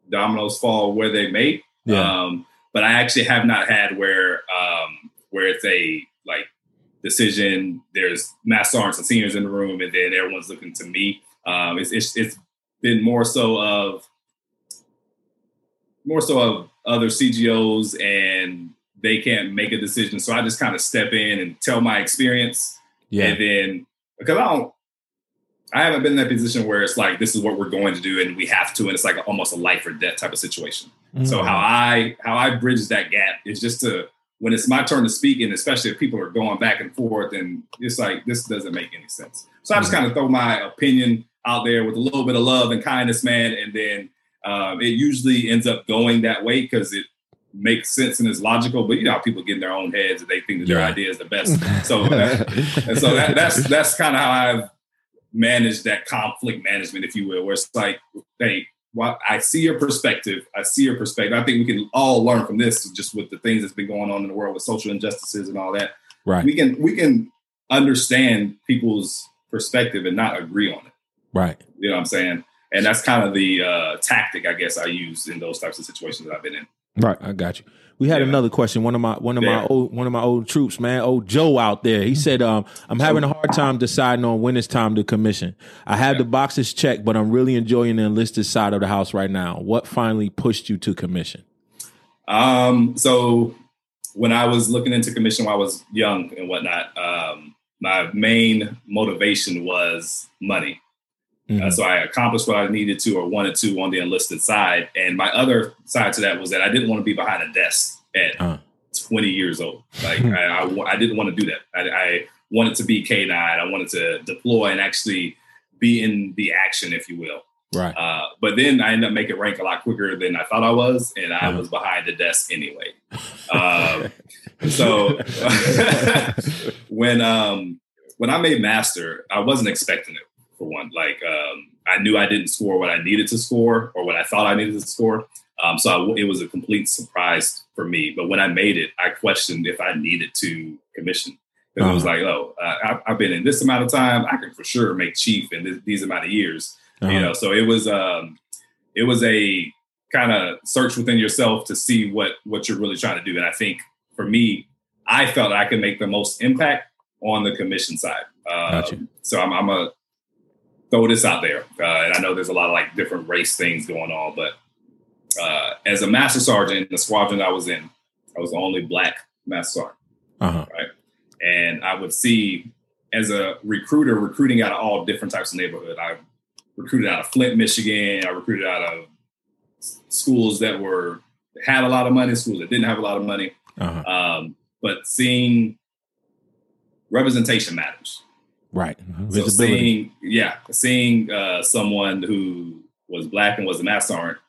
[SPEAKER 1] dominoes fall where they may. Yeah. Um, but I actually have not had where um, where it's a like decision. There's master sergeants and seniors in the room, and then everyone's looking to me. Um, it's, it's it's been more so of more so of other CGOs, and they can't make a decision. So I just kind of step in and tell my experience, yeah. and then because I don't I haven't been in that position where it's like this is what we're going to do and we have to, and it's like almost a life or death type of situation. Mm-hmm. So how I how I bridge that gap is just to when it's my turn to speak, and especially if people are going back and forth, and it's like this doesn't make any sense. So I just mm-hmm. kind of throw my opinion out there with a little bit of love and kindness, man, and then um, it usually ends up going that way because it makes sense and is logical. But you know how people get in their own heads and they think that their idea is the best. [laughs] So that, and so that, that's that's kind of how I've manage that conflict management, if you will, where it's like, hey, well, I see your perspective. I see your perspective. I think we can all learn from this, just with the things that's been going on in the world with social injustices and all that.
[SPEAKER 3] Right.
[SPEAKER 1] We can we can understand people's perspective and not agree on it.
[SPEAKER 3] Right.
[SPEAKER 1] You know what I'm saying? And that's kind of the uh, tactic I guess I use in those types of situations that I've been in.
[SPEAKER 3] Right. I got you. We had yeah. another question. One of my one of yeah. my old one of my old troops, man, old Joe out there. He said, um, "I'm having a hard time deciding on when it's time to commission. I have yeah. the boxes checked, but I'm really enjoying the enlisted side of the house right now. What finally pushed you to commission?"
[SPEAKER 1] Um, so when I was looking into commission while I was young and whatnot, um, my main motivation was money. Mm-hmm. Uh, so I accomplished what I needed to or wanted to on the enlisted side. And my other side to that was that I didn't want to be behind a desk at uh. 20 years old. Like I, I, I, didn't want to do that. I, I wanted to be K9. I wanted to deploy and actually be in the action, if you will.
[SPEAKER 3] Right.
[SPEAKER 1] Uh, but then I ended up making rank a lot quicker than I thought I was, and I uh-huh. was behind the desk anyway. [laughs] Um, so [laughs] when um, when I made master, I wasn't expecting it for one. Like um, I knew I didn't score what I needed to score or what I thought I needed to score. Um, so I, it was a complete surprise for me. But when I made it, I questioned if I needed to commission. Uh-huh. It was uh-huh. like, oh, uh, I, have been in this amount of time. I can for sure make chief in this, these amount of years. Uh-huh. You know, so it was um, it was a kind of search within yourself to see what what you're really trying to do. And I think for me, I felt I could make the most impact on the commission side. Um, gotcha. So I'm, I'm a throw this out there, uh, and I know there's a lot of like different race things going on, but uh, as a master sergeant in the squadron I was in, I was the only black master sergeant, uh-huh. right? And I would see as a recruiter recruiting out of all different types of neighborhood. I recruited out of Flint, Michigan. I recruited out of schools that were had a lot of money, schools that didn't have a lot of money. Uh-huh. Um, but seeing representation matters.
[SPEAKER 3] Right.
[SPEAKER 1] Mm-hmm. So seeing, yeah, seeing uh, someone who was black and was a master sergeant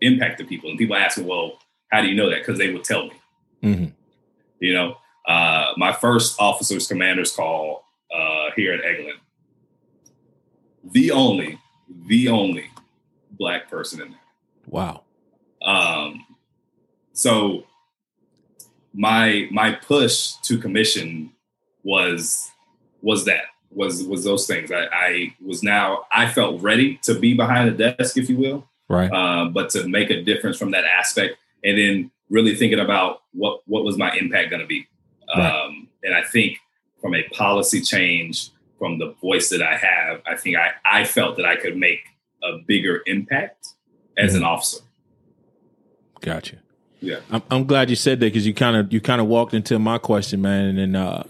[SPEAKER 1] impacted people, and people ask me, "Well, how do you know that?" Because they would tell me. Mm-hmm. You know, uh, my first officer's commander's call uh, here at Eglin the only, the only black person in there.
[SPEAKER 3] Wow.
[SPEAKER 1] Um, so my my push to commission was was that was was those things. I, I was now I felt ready to be behind the desk, if you will,
[SPEAKER 3] right?
[SPEAKER 1] Uh, but to make a difference from that aspect, and then really thinking about what what was my impact going to be. Right. Um, and I think from a policy change from the voice that I have, I think I, I felt that I could make a bigger impact as an mm-hmm. officer.
[SPEAKER 3] Gotcha.
[SPEAKER 1] Yeah,
[SPEAKER 3] I'm, I'm glad you said that because you kind of you kind of walked into my question, man, and then uh,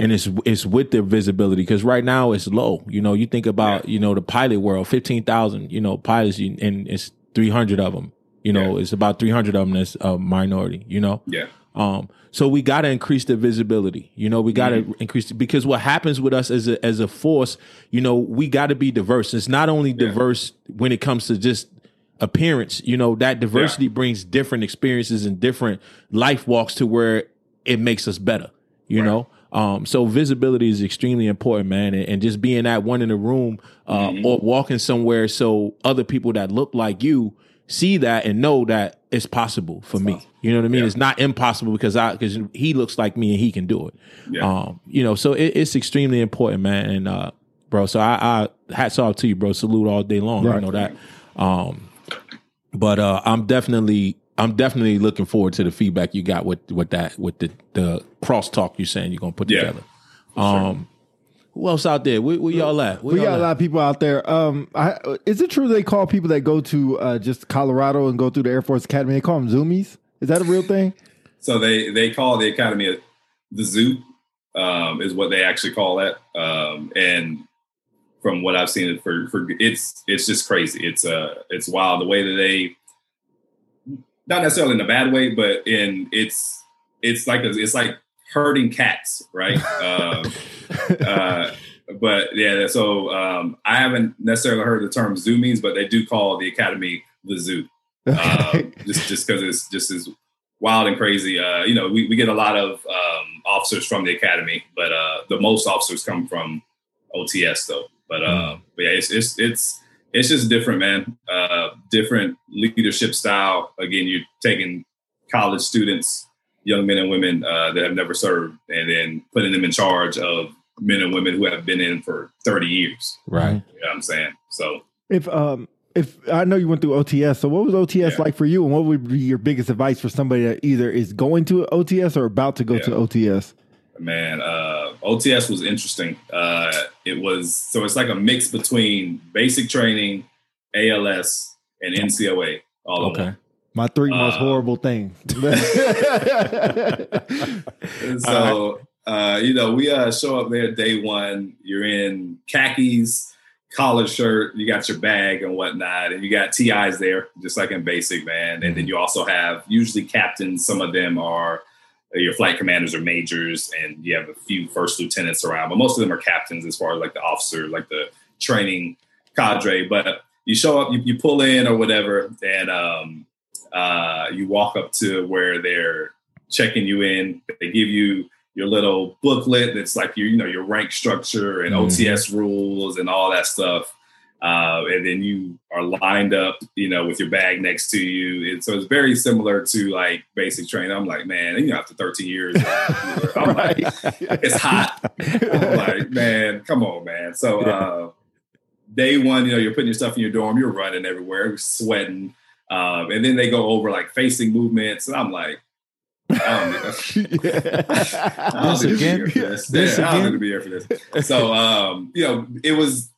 [SPEAKER 3] and it's it's with their visibility because right now it's low. You know, you think about yeah. you know the pilot world, fifteen thousand, you know, pilots, and it's three hundred of them. You know, yeah. it's about three hundred of them that's a minority. You know,
[SPEAKER 1] yeah.
[SPEAKER 3] Um, so we got to increase the visibility. You know, we got to mm-hmm. increase because what happens with us as a as a force, you know, we got to be diverse. It's not only diverse yeah. when it comes to just appearance. You know, that diversity yeah. brings different experiences and different life walks to where it makes us better. You right. know. Um, so visibility is extremely important, man, and, and just being that one in the room, uh, mm-hmm. or walking somewhere so other people that look like you see that and know that it's possible for me. You know what I mean? Yeah. It's not impossible because I because he looks like me and he can do it. Yeah. Um, you know, so it, it's extremely important, man. And uh, bro, so I, I hats off to you, bro. Salute all day long. Right. You know that. Um, but uh, I'm definitely I'm definitely looking forward to the feedback you got with with that with the the crosstalk you're saying you're gonna put yeah. together. Um, who else out there? Where, where y'all at?
[SPEAKER 2] Where we
[SPEAKER 3] y'all
[SPEAKER 2] got at? a lot of people out there. Um, I, is it true they call people that go to uh, just Colorado and go through the Air Force Academy? They call them Zoomies. Is that a real thing? [laughs]
[SPEAKER 1] So they they call the academy the zoo, um, is what they actually call that. Um, and from what I've seen, it for for it's it's just crazy. It's uh it's wild the way that they, not necessarily in a bad way, but in it's it's like a, it's like herding cats, right? [laughs] um, uh, but yeah, so um, I haven't necessarily heard the term zoomies, but they do call the academy the zoo, um, just just because it's just as wild and crazy. Uh, you know, we, we get a lot of um, officers from the academy, but uh, the most officers come from OTS though. But uh, mm. but yeah, it's it's it's it's just different, man. Uh, different leadership style. Again, you're taking college students young men and women uh, that have never served, and then putting them in charge of men and women who have been in for 30 years.
[SPEAKER 3] Right. You
[SPEAKER 1] know what I'm saying? So
[SPEAKER 2] if um if I know you went through OTS, so what was OTS yeah. like for you, and what would be your biggest advice for somebody that either is going to OTS or about to go yeah. to OTS?
[SPEAKER 1] Man, uh, OTS was interesting. Uh, it was so it's like a mix between basic training, ALS, and NCOA all okay. in.
[SPEAKER 2] My three most
[SPEAKER 1] Uh,
[SPEAKER 2] horrible things. [laughs] [laughs]
[SPEAKER 1] so uh, you know, we uh, show up there day one. You're in khakis, collar shirt. You got your bag and whatnot, and you got TIs there, just like in basic, man. And then you also have usually captains. Some of them are your flight commanders are majors, and you have a few first lieutenants around, but most of them are captains as far as like the officer, like the training cadre. But you show up, you, you pull in or whatever, and um, uh, you walk up to where they're checking you in. They give you your little booklet that's like your, you know, your rank structure and
[SPEAKER 3] Mhm.
[SPEAKER 1] OTS rules and all that stuff. Uh, and then you are lined up, you know, with your bag next to you. And so it's very similar to like basic training. I'm like, man, you know, after 13 years, I'm [laughs] like, it's hot. I'm [laughs] like, man, come on, man. So uh, day one, you know, you're putting your stuff in your dorm, you're running everywhere, sweating. Um, and then they go over like facing movements. And I'm like, I don't, I don't
[SPEAKER 3] This
[SPEAKER 1] need to be here for this.
[SPEAKER 3] This
[SPEAKER 1] Yeah, I don't need to be here for this. So, um, you know, it was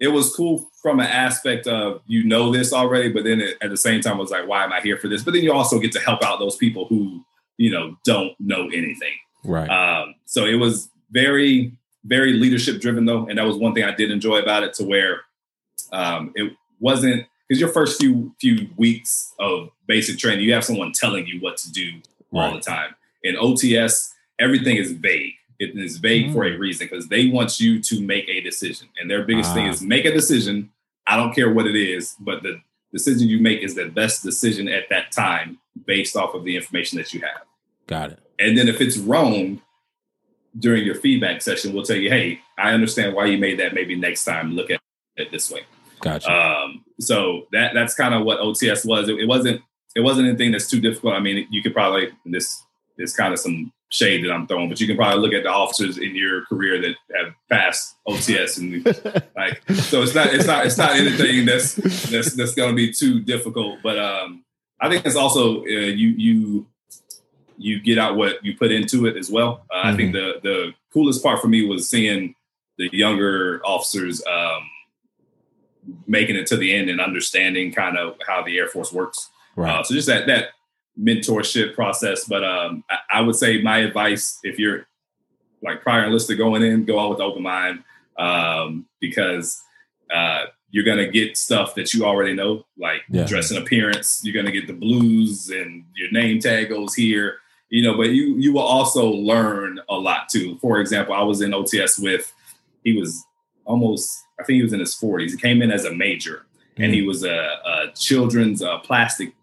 [SPEAKER 1] it was cool from an aspect of you know this already, but then it, at the same time, I was like, why am I here for this? But then you also get to help out those people who you know don't know anything.
[SPEAKER 3] Right.
[SPEAKER 1] Um, so it was very, very leadership driven though, and that was one thing I did enjoy about it. To where um, it wasn't because your first few few weeks of basic training, you have someone telling you what to do all the time. In OTS, everything is vague. It is vague for a reason because they want you to make a decision, and their biggest thing
[SPEAKER 3] Ah.
[SPEAKER 1] is make a decision. I don't care what it is, but the decision you make is the best decision at that time based off of the information that you have.
[SPEAKER 3] Got it.
[SPEAKER 1] And then if it's wrong during your feedback session, we'll tell you, hey, I understand why you made that. Maybe next time look at it this way.
[SPEAKER 3] Gotcha.
[SPEAKER 1] Um, so that that's kind of what OTS was. It, it wasn't it wasn't anything that's too difficult. I mean, you could probably this is kind of some shade that I'm throwing, but you can probably look at the officers in your career that have passed OTS and [laughs] like so it's not it's not it's not anything that's that's that's going to be too difficult. But um, I think it's also uh, you you you get out what you put into it as well. Uh, I think the the coolest part for me was seeing the younger officers um, making it to the end and understanding kind of how the Air Force works.
[SPEAKER 3] right.
[SPEAKER 1] Uh, so just that that mentorship process. But um, I, I would say my advice, if you're like prior enlisted going in, go out with open mind um, because uh, you're gonna get stuff that you already know, like
[SPEAKER 3] Yeah.
[SPEAKER 1] dress and appearance. You're gonna get the blues, and your name tag goes here. You know, but you you will also learn a lot too. For example, I was in OTS with he was almost I think he was in his 40s. He came in as a major, and
[SPEAKER 3] Mm.
[SPEAKER 1] he was a, a children's uh, plastic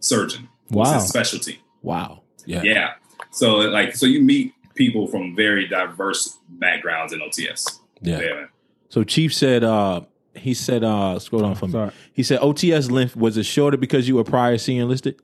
[SPEAKER 1] surgeon. Was
[SPEAKER 2] Wow.
[SPEAKER 1] his specialty.
[SPEAKER 3] wow. Yeah.
[SPEAKER 1] Yeah. So like, so you meet people from very diverse backgrounds in OTS.
[SPEAKER 3] Yeah.
[SPEAKER 1] man.
[SPEAKER 3] So Chief said, uh, he said, uh, scroll down for me.
[SPEAKER 2] Sorry.
[SPEAKER 3] He said OTS length was it shorter because you were prior senior enlisted?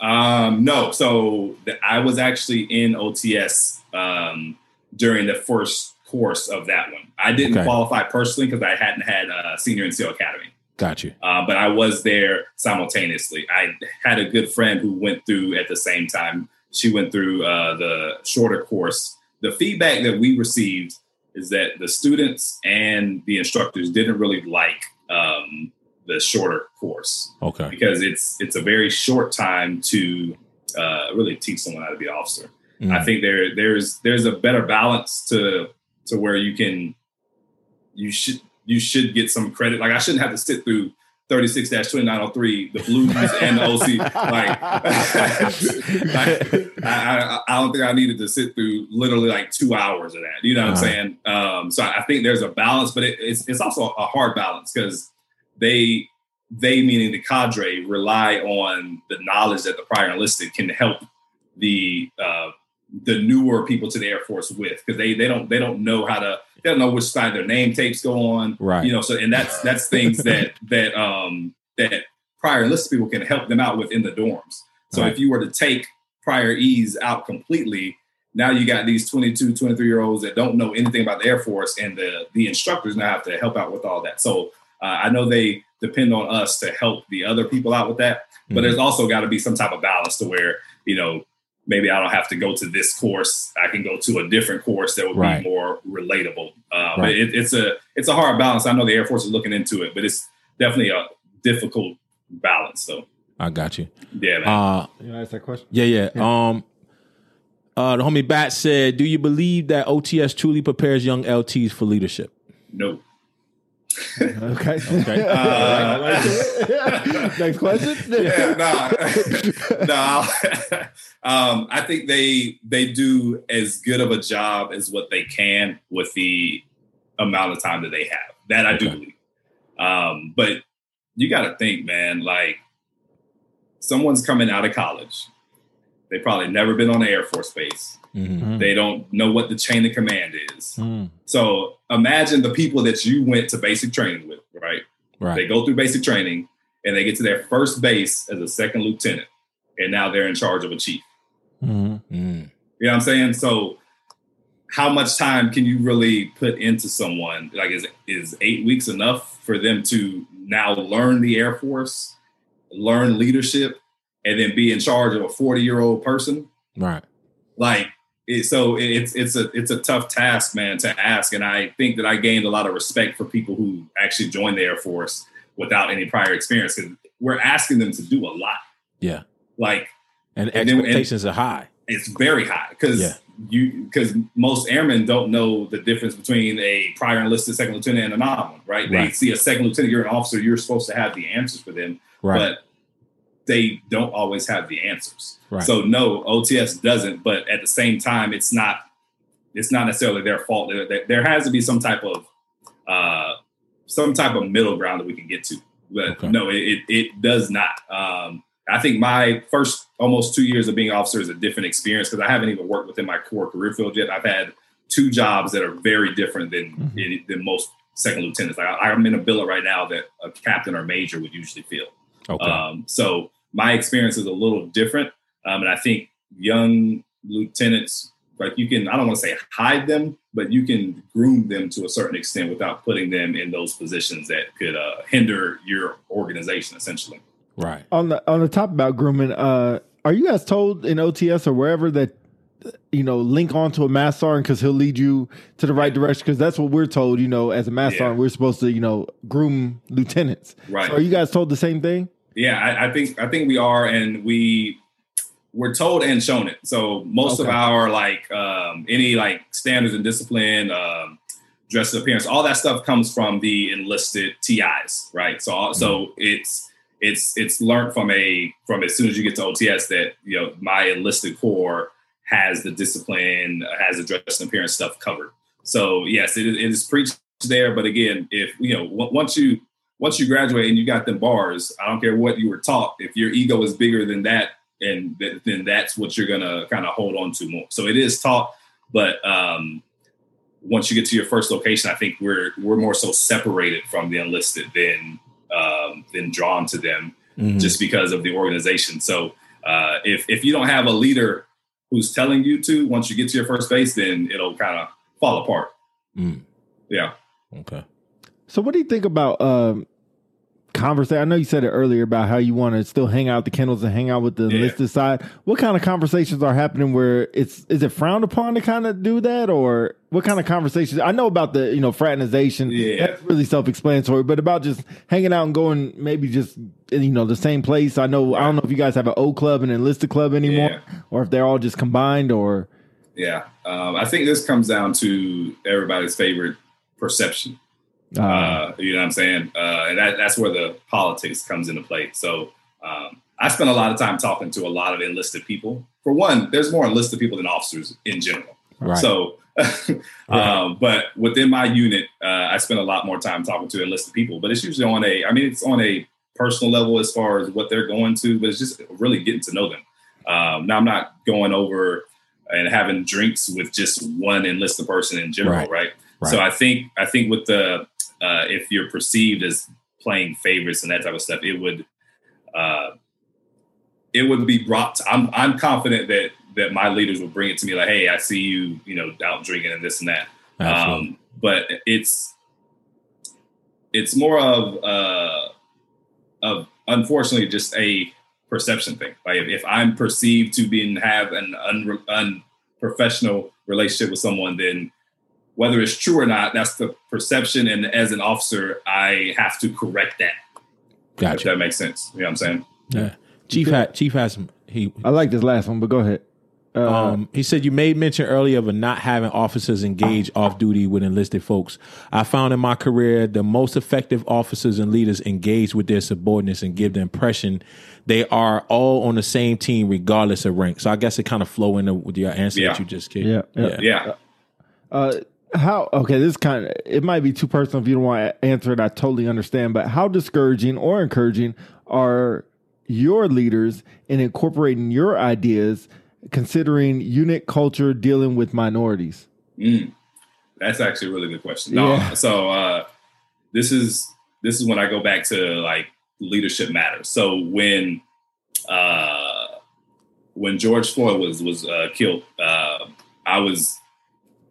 [SPEAKER 1] Um, no, so the, I was actually in OTS um, during the first course of that one. I didn't
[SPEAKER 3] Okay.
[SPEAKER 1] qualify personally because I hadn't had uh, senior NCO Academy.
[SPEAKER 3] Got you.
[SPEAKER 1] uh, but I was there simultaneously. I had a good friend who went through at the same time. She went through uh, the shorter course. The feedback that we received is that the students and the instructors didn't really like um, the shorter course
[SPEAKER 3] Okay.
[SPEAKER 1] because it's it's a very short time to uh, really teach someone how to be an officer.
[SPEAKER 3] Mm.
[SPEAKER 1] I think there there's there's a better balance to to where you can you should you should get some credit. Like I shouldn't have to sit through 36-2903, the blues and the OC. [laughs] Like, [laughs] like, I, I, I don't think I needed to sit through literally like two hours of that. You know what I'm
[SPEAKER 3] Uh-huh.
[SPEAKER 1] saying? Um, so I think there's a balance, but it, it's it's also a hard balance because they they meaning the cadre rely on the knowledge that the prior enlisted can help the uh, the newer people to the Air Force with because they they don't they don't know how to they don't know which side their name tapes go on
[SPEAKER 3] Right.
[SPEAKER 1] you know so and that's that's things that [laughs] that um that prior enlisted people can help them out with in the dorms so
[SPEAKER 3] Right.
[SPEAKER 1] if you were to take prior ease out completely now you got these 22 23 year olds that don't know anything about the air force and the the instructors now have to help out with all that so uh, i know they depend on us to help the other people out with that but
[SPEAKER 3] Mhm.
[SPEAKER 1] there's also got to be some type of balance to where you know maybe I don't have to go to this course. I can go to a different course that would
[SPEAKER 3] Right.
[SPEAKER 1] be more relatable. Uh, But it, it's a it's a hard balance. I know the Air Force is looking into it, but it's definitely a difficult balance. So
[SPEAKER 3] I got you.
[SPEAKER 1] Yeah, man.
[SPEAKER 3] Uh,
[SPEAKER 2] You know, ask that question.
[SPEAKER 3] yeah, yeah. Um, uh, the homie Bat said, "Do you believe that OTS truly prepares young LTs for leadership?"
[SPEAKER 1] no.
[SPEAKER 2] Okay.
[SPEAKER 3] Okay.
[SPEAKER 1] Uh,
[SPEAKER 2] Next question. [laughs]
[SPEAKER 1] yeah, no, [laughs] no. [laughs] um, I think they they do as good of a job as what they can with the amount of time that they have. That I do
[SPEAKER 3] Okay.
[SPEAKER 1] believe. Um, but you got to think, man. Like someone's coming out of college, they probably never been on the Air Force Base.
[SPEAKER 3] Mhm.
[SPEAKER 1] They don't know what the chain of command is.
[SPEAKER 2] Mm.
[SPEAKER 1] So imagine the people that you went to basic training with, right? They go through basic training and they get to their first base as a second lieutenant, and now they're in charge of a chief.
[SPEAKER 2] Mhm.
[SPEAKER 3] Mm.
[SPEAKER 1] You know what I'm saying? So, how much time can you really put into someone? Like, is is eight weeks enough for them to now learn the Air Force, learn leadership, and then be in charge of a 40 year old person?
[SPEAKER 3] Right.
[SPEAKER 1] like it, so it's it's a it's a tough task man to ask and i think that i gained a lot of respect for people who actually joined the air force without any prior experience because we're asking them to do a lot
[SPEAKER 3] Yeah.
[SPEAKER 1] like
[SPEAKER 3] And
[SPEAKER 1] And then-
[SPEAKER 3] expectations are high.
[SPEAKER 1] it's very high because
[SPEAKER 3] Yeah.
[SPEAKER 1] you because most airmen don't know the difference between a prior enlisted second lieutenant and a one right they
[SPEAKER 3] Right.
[SPEAKER 1] see a second lieutenant you're an officer you're supposed to have the answers for them
[SPEAKER 3] Right.
[SPEAKER 1] but they don't always have the answers.
[SPEAKER 3] Right.
[SPEAKER 1] So no, OTS doesn't. But at the same time, it's not it's not necessarily their fault. There, has to be some type of uh, some type of middle ground that we can get to. But
[SPEAKER 3] Okay.
[SPEAKER 1] no, it, it it does not. Um, I think my first almost two years of being an officer is a different experience because I haven't even worked within my core career field yet. I've had two jobs that are very different than
[SPEAKER 2] Mhm.
[SPEAKER 1] than most second lieutenants. Like I, I'm in a billet right now that a captain or major would usually feel.
[SPEAKER 3] okay.
[SPEAKER 1] Um, so my experience is a little different. Um, and I think young lieutenants, like you can, I don't want to say hide them, but you can groom them to a certain extent without putting them in those positions that could uh, hinder your organization, essentially.
[SPEAKER 3] right.
[SPEAKER 2] on the on the top about grooming, uh, are you guys told in OTS or wherever that you know link onto a mass sergeant because he'll lead you to the right direction? Because that's what we're told. You know, as a mass
[SPEAKER 1] Yeah.
[SPEAKER 2] sergeant, we're supposed to you know groom lieutenants.
[SPEAKER 1] Right.
[SPEAKER 2] So are you guys told the same thing?
[SPEAKER 1] Yeah, I, I think I think we are, and we we're told and shown it. So most of our like um, any like standards and discipline, um, dress appearance, all that stuff comes from the enlisted TIs, right? So all- so it's it's it's learned from a from as soon as you get to OTS that you know my enlisted corps has the discipline, has the dress and appearance stuff covered. So yes, it is, it is preached there, but again, if you know on- once you once you graduate and you got them bars, I don't care what you were taught. If your ego is bigger than that, and th- then that's what you're gonna kind of hold on to more. So it is taught, but um, once you get to your first location, I think we're we're more so separated from the enlisted than um, than drawn to them
[SPEAKER 3] Mhm.
[SPEAKER 1] just because of the organization. So uh, if if you don't have a leader who's telling you to, once you get to your first base, then it'll kind of fall apart.
[SPEAKER 3] Mm.
[SPEAKER 1] Yeah.
[SPEAKER 3] Okay.
[SPEAKER 2] So what do you think about um conversation? I know you said it earlier about how you want to still hang out at the kennels and hang out with the
[SPEAKER 1] Yeah.
[SPEAKER 2] enlisted side. What kind of conversations are happening where it's is it frowned upon to kind of do that or what kind of conversations? I know about the, you know, fraternization.
[SPEAKER 1] Yeah.
[SPEAKER 2] That's really self-explanatory, but about just hanging out and going maybe just you know, the same place. I know I don't know if you guys have an O club and enlisted club anymore
[SPEAKER 1] Yeah.
[SPEAKER 2] or if they're all just combined or
[SPEAKER 1] Yeah. Um, I think this comes down to everybody's favorite perception.
[SPEAKER 2] Uh,
[SPEAKER 1] Uh, you know what I'm saying? Uh, and that, that's where the politics comes into play. So um, I spent a lot of time talking to a lot of enlisted people. For one, there's more enlisted people than officers in general.
[SPEAKER 3] Right.
[SPEAKER 1] So, [laughs] um, but within my unit, uh, I spend a lot more time talking to enlisted people. But it's usually on a, I mean, it's on a personal level as far as what they're going to, but it's just really getting to know them. Um, now, I'm not going over and having drinks with just one enlisted person in general,
[SPEAKER 3] right?
[SPEAKER 1] Right. So I think I think with the uh, if you're perceived as playing favorites and that type of stuff, it would uh, it would be brought. To, I'm I'm confident that that my leaders will bring it to me like, hey, I see you, you know, out drinking and this and that. Um, but it's it's more of uh, of unfortunately just a perception thing. Like if, if I'm perceived to be and have an un, unprofessional relationship with someone, then whether it's true or not, that's the perception. And as an officer, I have to correct that. If
[SPEAKER 3] gotcha.
[SPEAKER 1] that makes sense. You know what I'm saying?
[SPEAKER 3] Yeah. Chief had Chief has some. He
[SPEAKER 2] I like this last one, but go ahead. Uh,
[SPEAKER 3] um, he said you made mention earlier of not having officers engage off duty with enlisted folks. I found in my career the most effective officers and leaders engage with their subordinates and give the impression they are all on the same team regardless of rank. So I guess it kind of flow into with your answer
[SPEAKER 1] Yeah.
[SPEAKER 3] that you just gave.
[SPEAKER 2] Yeah, yeah.
[SPEAKER 1] Yeah.
[SPEAKER 2] Uh, how okay this kind of it might be too personal if you don't want to answer it i totally understand but how discouraging or encouraging are your leaders in incorporating your ideas considering unit culture dealing with minorities
[SPEAKER 1] Mm. That's actually a really good question. No,
[SPEAKER 2] Yeah.
[SPEAKER 1] so uh, this is this is when I go back to like leadership matters. So when uh, when George Floyd was was uh, killed, uh, I was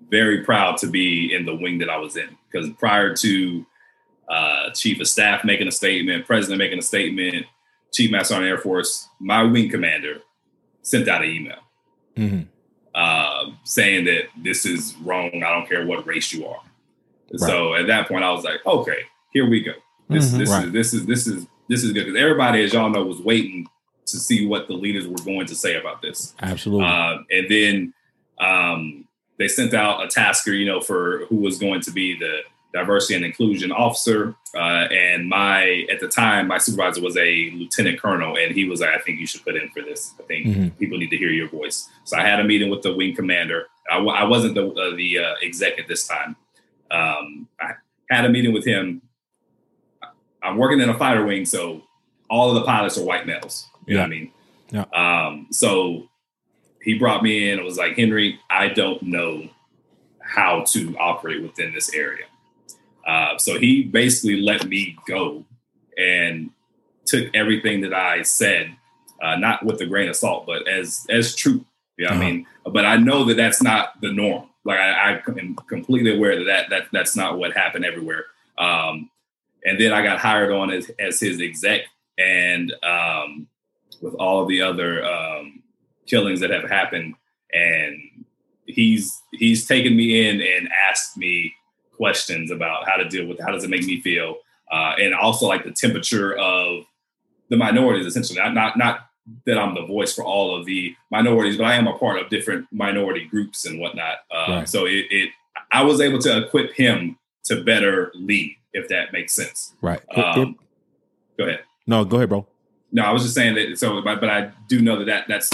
[SPEAKER 1] very proud to be in the wing that I was in because prior to uh, chief of staff making a statement, president making a statement, chief master on Air Force, my wing commander sent out an email
[SPEAKER 3] hmm
[SPEAKER 1] uh, saying that this is wrong. I don't care what race you are. So at that point, I was like, okay, here we go. This
[SPEAKER 2] Mhm.
[SPEAKER 1] this
[SPEAKER 3] Right.
[SPEAKER 1] is this is this is this is good because everybody, as y'all know, was waiting to see what the leaders were going to say about this.
[SPEAKER 3] Absolutely.
[SPEAKER 1] Uh, and then um, they sent out a tasker, you know, for who was going to be the diversity and inclusion officer. Uh, and my, at the time, my supervisor was a lieutenant colonel, and he was like, I think you should put in for this. I think
[SPEAKER 3] Mhm.
[SPEAKER 1] people need to hear your voice. So I had a meeting with the wing commander. I, wasn't the, uh, the uh, exec at this time. Um, I had a meeting with him. I'm working in a fighter wing, so all of the pilots are white males. You know what I mean?
[SPEAKER 3] Yeah.
[SPEAKER 1] Um, so he brought me in and was like, Henry, I don't know how to operate within this area. Uh, so he basically let me go and took everything that I said, uh, not with a grain of salt, but as as true. You know I
[SPEAKER 3] Uh-huh.
[SPEAKER 1] mean? But I know that that's not the norm. Like I, I am completely aware that, that that that's not what happened everywhere. Um, and then I got hired on as, as his exec, and um, with all the other um, killings that have happened, and he's he's taken me in and asked me questions about how to deal with how does it make me feel, uh, and also like the temperature of the minorities. Essentially, not not not that I'm the voice for all of the minorities, but I am a part of different minority groups and whatnot. Uh,
[SPEAKER 3] Right.
[SPEAKER 1] So it, it I was able to equip him to better lead, if that makes sense.
[SPEAKER 3] right.
[SPEAKER 1] Um, go ahead.
[SPEAKER 3] no, go ahead, bro.
[SPEAKER 1] No, I was just saying that. So, but, but I do know that, that that's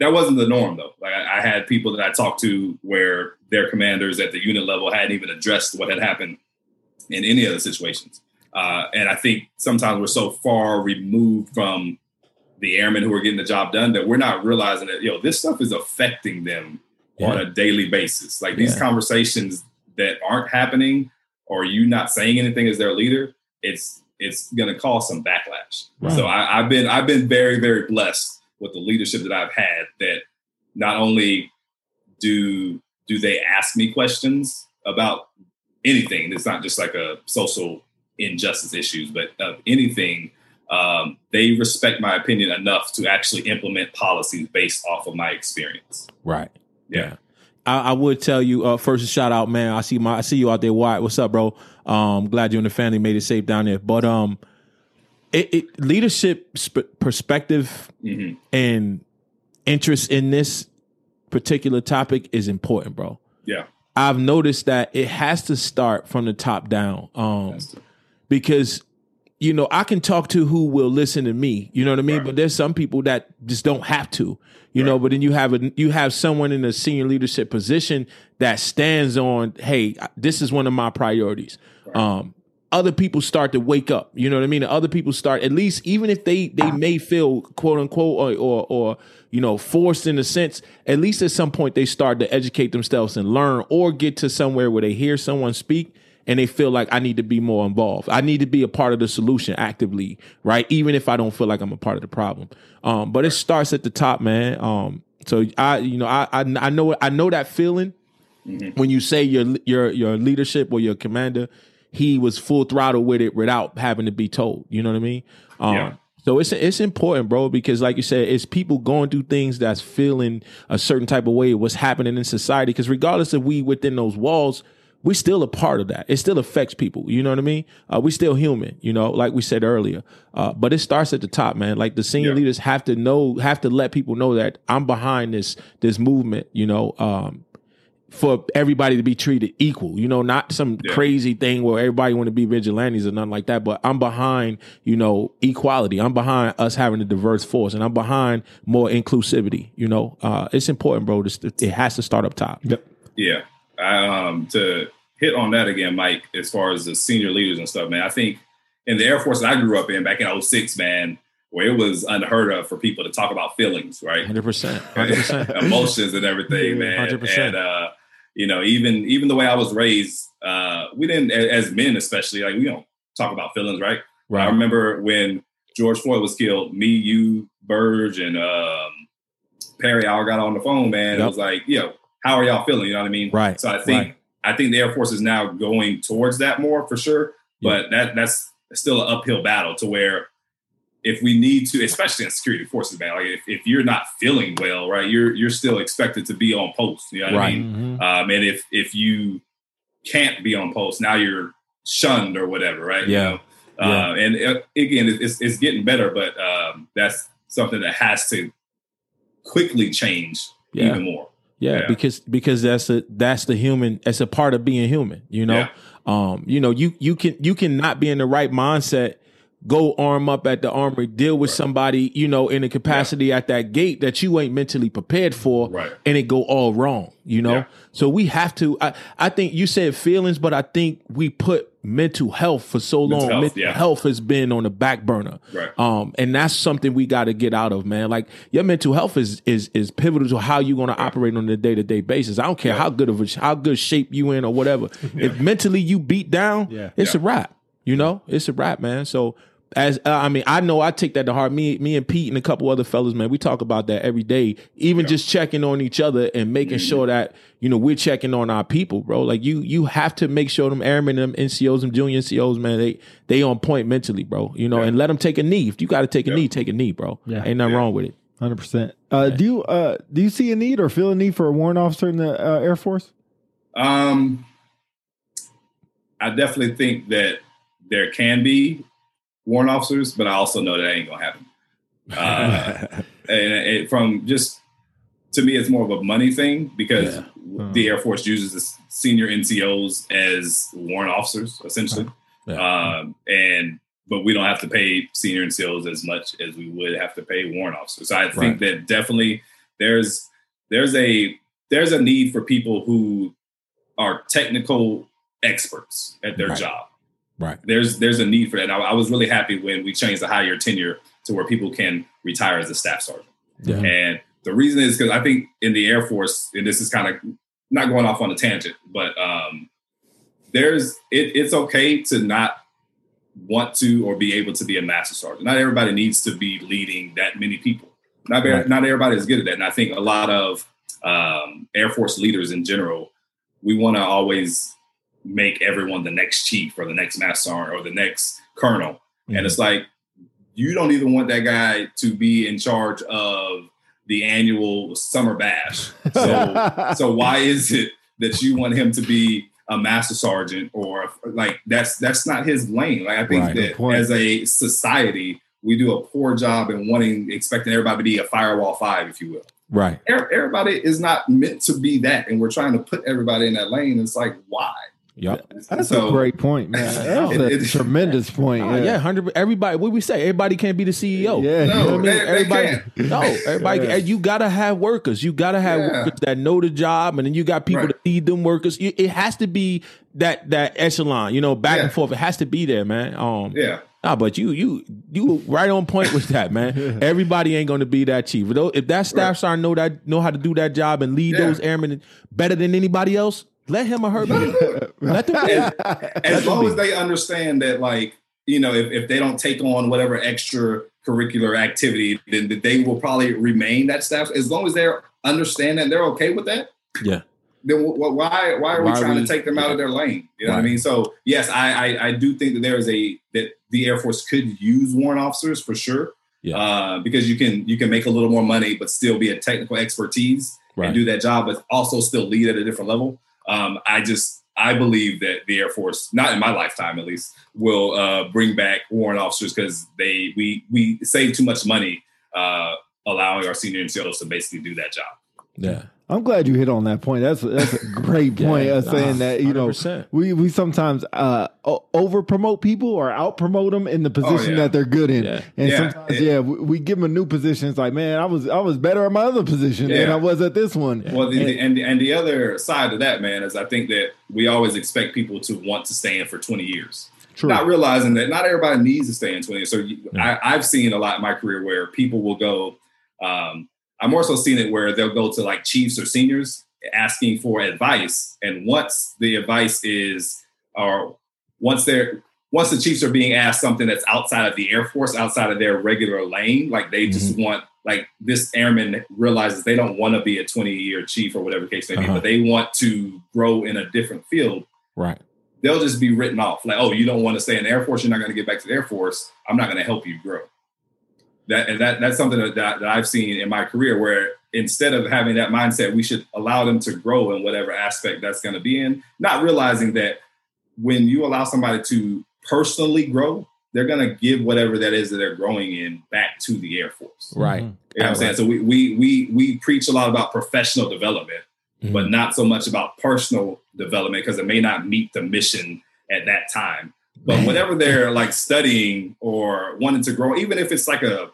[SPEAKER 1] that wasn't the norm though. Like I, I had people that I talked to where their commanders at the unit level hadn't even addressed what had happened in any of the situations. Uh, and I think sometimes we're so far removed from the airmen who are getting the job done that we're not realizing that you know, this stuff is affecting them on a daily basis. Like these
[SPEAKER 3] Yeah.
[SPEAKER 1] conversations that aren't happening, or you not saying anything as their leader, it's it's going to cause some backlash.
[SPEAKER 3] Right.
[SPEAKER 1] So I, I've been I've been very very blessed with the leadership that I've had. That not only do do they ask me questions about anything, it's not just like a social injustice issues, but of anything. Um, they respect my opinion enough to actually implement policies based off of my experience.
[SPEAKER 3] Right.
[SPEAKER 1] Yeah.
[SPEAKER 3] I, I would tell you uh, first a shout out, man. I see my I see you out there. Wyatt, what's up, bro? Um, glad you and the family made it safe down there. But um, it, it leadership sp- perspective
[SPEAKER 1] hmm
[SPEAKER 3] and interest in this particular topic is important, bro.
[SPEAKER 1] Yeah.
[SPEAKER 3] I've noticed that it has to start from the top down. Um, because you know I can talk to who will listen to me. You know what I mean?
[SPEAKER 1] Right.
[SPEAKER 3] But there's some people that just don't have to. You know, but then you have a you have someone in a senior leadership position that stands on, hey, this is one of my priorities. Um, other people start to wake up. You know what I mean? Other people start at least, even if they they may feel quote unquote or or, or you know forced in a sense. At least at some point they start to educate themselves and learn, or get to somewhere where they hear someone speak and they feel like I need to be more involved. I need to be a part of the solution actively, right? Even if I don't feel like I'm a part of the problem. Um, but it starts at the top, man. Um, so I, you know, I, I, I know, I know that feeling when you say your your your leadership or your commander, he was full throttle with it without having to be told. You know what I mean? Um,
[SPEAKER 1] Yeah.
[SPEAKER 3] So it's it's important, bro, because like you said, it's people going through things that's feeling a certain type of way. What's happening in society? Because regardless of we within those walls, we still a part of that. It still affects people. You know what I mean? Uh, we still human. You know, like we said earlier. Uh, but it starts at the top, man. Like the senior
[SPEAKER 1] Yeah.
[SPEAKER 3] leaders have to know, have to let people know that I'm behind this this movement. You know, um, for everybody to be treated equal. You know, not some
[SPEAKER 1] Yeah.
[SPEAKER 3] crazy thing where everybody want to be vigilantes or nothing like that. But I'm behind, you know, equality. I'm behind us having a diverse force, and I'm behind more inclusivity. You know, uh, it's important, bro. This, it has to start up top.
[SPEAKER 2] Yep.
[SPEAKER 1] Yeah. Um, to hit on that again, Mike, as far as the senior leaders and stuff, man, I think in the Air Force that I grew up in back in 06, man, where it was unheard of for people to talk about feelings, right?
[SPEAKER 3] Hundred percent. [laughs] Hundred percent.
[SPEAKER 1] Emotions and everything, man.
[SPEAKER 3] 100%.
[SPEAKER 1] And uh, you know, even even the way I was raised, uh, we didn't as men especially, like we don't talk about feelings, right?
[SPEAKER 3] Right.
[SPEAKER 1] I remember when George Floyd was killed, me, you, Burge, and um, Perry, all got on the phone, man. It was like, yo, how are y'all feeling? You know what I mean?
[SPEAKER 3] Right.
[SPEAKER 1] So I think
[SPEAKER 3] Right.
[SPEAKER 1] I think the Air Force is now going towards that more for sure.
[SPEAKER 3] Yeah.
[SPEAKER 1] But that that's still an uphill battle to where if we need to, especially in security forces, man, like if, if you're not feeling well, right, you're you're still expected to be on post. You know what I
[SPEAKER 3] Right.
[SPEAKER 1] mean?
[SPEAKER 2] Mhm.
[SPEAKER 1] Um, and if if you can't be on post, now you're shunned or whatever, right? You
[SPEAKER 3] Yeah.
[SPEAKER 1] Uh, and uh, again, it's, it's getting better, but um, that's something that has to quickly change
[SPEAKER 3] Yeah.
[SPEAKER 1] even more.
[SPEAKER 3] Yeah,
[SPEAKER 1] Yeah.
[SPEAKER 3] because because that's a that's the human. It's a part of being human. You know,
[SPEAKER 1] Yeah.
[SPEAKER 3] um, you know, you you can you can not be in the right mindset. Go arm up at the armory, deal with somebody, you know, in a capacity at that gate that you ain't mentally prepared for,
[SPEAKER 1] Right.
[SPEAKER 3] and it go all wrong, you know.
[SPEAKER 1] Yeah.
[SPEAKER 3] So we have to. I, I think you said feelings, but I think we put mental health for so
[SPEAKER 1] Mental
[SPEAKER 3] long.
[SPEAKER 1] health,
[SPEAKER 3] mental
[SPEAKER 1] yeah.
[SPEAKER 3] health has been on the back burner,
[SPEAKER 1] Right.
[SPEAKER 3] um, and that's something we got to get out of, man. Like your mental health is is is pivotal to how you're going to operate on a day to day basis. I don't care how good of a how good shape you in or whatever. [laughs] If mentally you beat down,
[SPEAKER 2] Yeah.
[SPEAKER 3] it's
[SPEAKER 1] Yeah.
[SPEAKER 3] a wrap. You know, it's a wrap, man. So. As uh, I mean, I know I take that to heart. Me, me and Pete and a couple other fellas, man, we talk about that every day. Even just checking on each other and making sure that you know we're checking on our people, bro. Like you, you have to make sure them airmen, them NCOs, them junior NCOs, man, they they on point mentally, bro. You know,
[SPEAKER 1] Yeah.
[SPEAKER 3] and let them take a knee. If you got to take a
[SPEAKER 1] Yeah.
[SPEAKER 3] knee, take a knee, bro.
[SPEAKER 2] Yeah.
[SPEAKER 3] Ain't nothing
[SPEAKER 1] Yeah.
[SPEAKER 3] wrong with it.
[SPEAKER 2] Hundred percent. Uh, do you uh, do you see a need or feel a need for a warrant officer in the uh, Air Force?
[SPEAKER 1] Um, I definitely think that there can be warrant officers, but I also know that ain't gonna happen. Uh, [laughs] and it, from just to me, it's more of a money thing because
[SPEAKER 3] Yeah.
[SPEAKER 1] the Air Force uses the senior NCOs as warrant officers, essentially.
[SPEAKER 3] Yeah.
[SPEAKER 1] Um, and but we don't have to pay senior NCOs as much as we would have to pay warrant officers. So I think that definitely there's there's a there's a need for people who are technical experts at their
[SPEAKER 3] Right.
[SPEAKER 1] job.
[SPEAKER 3] Right.
[SPEAKER 1] There's there's a need for that. And I, I was really happy when we changed the high year tenure to where people can retire as a staff sergeant.
[SPEAKER 3] Yeah.
[SPEAKER 1] And the reason is because I think in the Air Force, and this is kind of not going off on a tangent, but um, there's it, it's okay to not want to or be able to be a master sergeant. Not everybody needs to be leading that many people. Not
[SPEAKER 3] Right.
[SPEAKER 1] not everybody is good at that. And I think a lot of um, Air Force leaders in general, we want to always make everyone the next chief or the next master sergeant or the next colonel. And it's like you don't even want that guy to be in charge of the annual summer bash. So [laughs] so why is it that you want him to be a master sergeant or like that's that's not his lane. Like I think
[SPEAKER 3] Right.
[SPEAKER 1] That as a society, we do a poor job in wanting expecting everybody to be a firewall five, if you will.
[SPEAKER 3] Right.
[SPEAKER 1] Er- Everybody is not meant to be that, and we're trying to put everybody in that lane. It's like why?
[SPEAKER 3] Yep.
[SPEAKER 2] That's
[SPEAKER 1] So-
[SPEAKER 2] a great point, man. [laughs] That's
[SPEAKER 1] It-
[SPEAKER 2] a
[SPEAKER 1] it-
[SPEAKER 2] tremendous point.
[SPEAKER 3] Oh, yeah, hundred. Everybody, what we say? Everybody can't be the CEO.
[SPEAKER 2] Yeah.
[SPEAKER 3] You know what I
[SPEAKER 1] No,
[SPEAKER 3] mean?
[SPEAKER 1] they- they
[SPEAKER 3] everybody,
[SPEAKER 1] can't. [laughs]
[SPEAKER 3] no, everybody.
[SPEAKER 2] Yeah.
[SPEAKER 3] You gotta have workers. You gotta have
[SPEAKER 1] Yeah.
[SPEAKER 3] workers that know the job, and then you got people
[SPEAKER 1] Right.
[SPEAKER 3] that lead them workers. It has to be that that echelon. You know, back and forth. It has to be there, man. Um,
[SPEAKER 1] Yeah,
[SPEAKER 3] Nah, but you you you right on point with that, man. [laughs] Everybody ain't going to be that chief. Though, If that staff
[SPEAKER 1] Right.
[SPEAKER 3] sergeant know that know how to do that job and lead
[SPEAKER 1] Yeah.
[SPEAKER 3] those airmen better than anybody else, let him or her be. Let them be.
[SPEAKER 1] as, as long
[SPEAKER 3] be.
[SPEAKER 1] as they understand that, like you know, if, if they don't take on whatever extracurricular activity, then they will probably remain that staff. As long as they are understand that they're okay with that,
[SPEAKER 3] Yeah.
[SPEAKER 1] then wh- wh- why why are
[SPEAKER 3] Why
[SPEAKER 1] we
[SPEAKER 3] are
[SPEAKER 1] trying
[SPEAKER 3] we-
[SPEAKER 1] to take them out of their lane? You know what I mean? So yes, I, I I do think that there is a that the Air Force could use warrant officers for sure.
[SPEAKER 3] Yeah.
[SPEAKER 1] Uh, because you can you can make a little more money, but still be a technical expertise
[SPEAKER 3] Right.
[SPEAKER 1] and do that job, but also still lead at a different level. Um, I just I believe that the Air Force, not in my lifetime at least, will uh, bring back warrant officers because they we we save too much money uh, allowing our senior NCOs to basically do that job.
[SPEAKER 3] Yeah.
[SPEAKER 2] I'm glad you hit on that point. That's that's a great [laughs] point
[SPEAKER 3] Yeah,
[SPEAKER 2] of saying
[SPEAKER 3] nah,
[SPEAKER 2] that you know
[SPEAKER 3] 100%.
[SPEAKER 2] we we sometimes uh, over promote people or out promote them in the position
[SPEAKER 1] yeah.
[SPEAKER 2] that they're good in,
[SPEAKER 3] Yeah.
[SPEAKER 2] and
[SPEAKER 1] Yeah.
[SPEAKER 2] sometimes yeah we, we give them a new position. It's like man, I was I was better at my other position than I was at this one.
[SPEAKER 1] Well, the,
[SPEAKER 2] And-
[SPEAKER 1] the, and and the other side of that, man, is I think that we always expect people to want to stay in for 20 years.
[SPEAKER 2] True.
[SPEAKER 1] Not realizing that not everybody needs to stay in 20 years. So you,
[SPEAKER 3] Yeah.
[SPEAKER 1] I, I've seen a lot in my career where people will go. Um, I'm also seeing it where they'll go to like chiefs or seniors asking for advice, and once the advice is, or once they're once the chiefs are being asked something that's outside of the Air Force, outside of their regular lane, like they just want, like this airman realizes they don't want to be a 20 year chief or whatever case may be,
[SPEAKER 3] Uh-huh.
[SPEAKER 1] but they want to grow in a different field.
[SPEAKER 3] Right.
[SPEAKER 1] They'll just be written off like, oh, you don't want to stay in the Air Force, you're not going to get back to the Air Force. I'm not going to help you grow. That and that that's something that, that, that I've seen in my career where instead of having that mindset, we should allow them to grow in whatever aspect that's going to be in, not realizing that when you allow somebody to personally grow, they're going to give whatever that is that they're growing in back to the Air Force.
[SPEAKER 3] Right.
[SPEAKER 2] Mhm.
[SPEAKER 1] You know what I'm saying? So we we we we preach a lot about professional development,
[SPEAKER 3] Mhm.
[SPEAKER 1] but not so much about personal development because it may not meet the mission at that time. But whatever they're like studying or wanting to grow, even if it's like a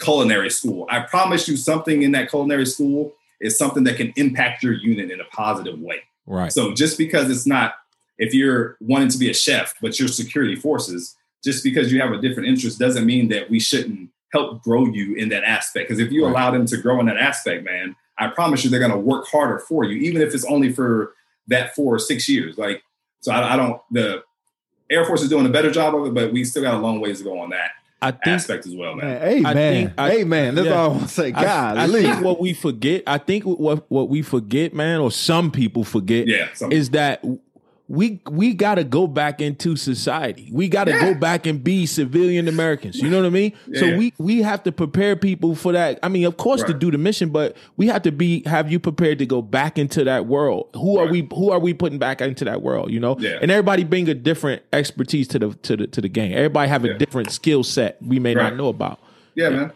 [SPEAKER 1] culinary school, I promise you something in that culinary school is something that can impact your unit in a positive way.
[SPEAKER 3] Right.
[SPEAKER 1] So just because it's not, if you're wanting to be a chef, but you're security forces, just because you have a different interest doesn't mean that we shouldn't help grow you in that aspect. Because if you
[SPEAKER 3] Right.
[SPEAKER 1] allow them to grow in that aspect, man, I promise you they're going to work harder for you, even if it's only for that four or six years. Like, so I, I don't, the Air Force is doing a better job of it, but we still got a long ways to go on that
[SPEAKER 3] I think
[SPEAKER 1] aspect as well, man.
[SPEAKER 2] Man, hey
[SPEAKER 3] I
[SPEAKER 2] man,
[SPEAKER 3] think I-
[SPEAKER 2] hey man, that's
[SPEAKER 3] yeah.
[SPEAKER 2] all I want to say.
[SPEAKER 3] I,
[SPEAKER 2] God,
[SPEAKER 3] I think what we forget, I think what what we forget, man, or some people forget,
[SPEAKER 1] Yeah, some-
[SPEAKER 3] is that we we got to go back into society. We got to
[SPEAKER 1] Yeah.
[SPEAKER 3] go back and be civilian Americans. You know what I mean?
[SPEAKER 1] Yeah,
[SPEAKER 3] so we we have to prepare people for that. I mean, of course, to do the mission, but we have to be have you prepared to go back into that world. Who are we? Who are we putting back into that world? You know,
[SPEAKER 1] Yeah.
[SPEAKER 3] and everybody bring a different expertise to the to the to the game. Everybody have a different skill set we may not know about.
[SPEAKER 1] yeah, man.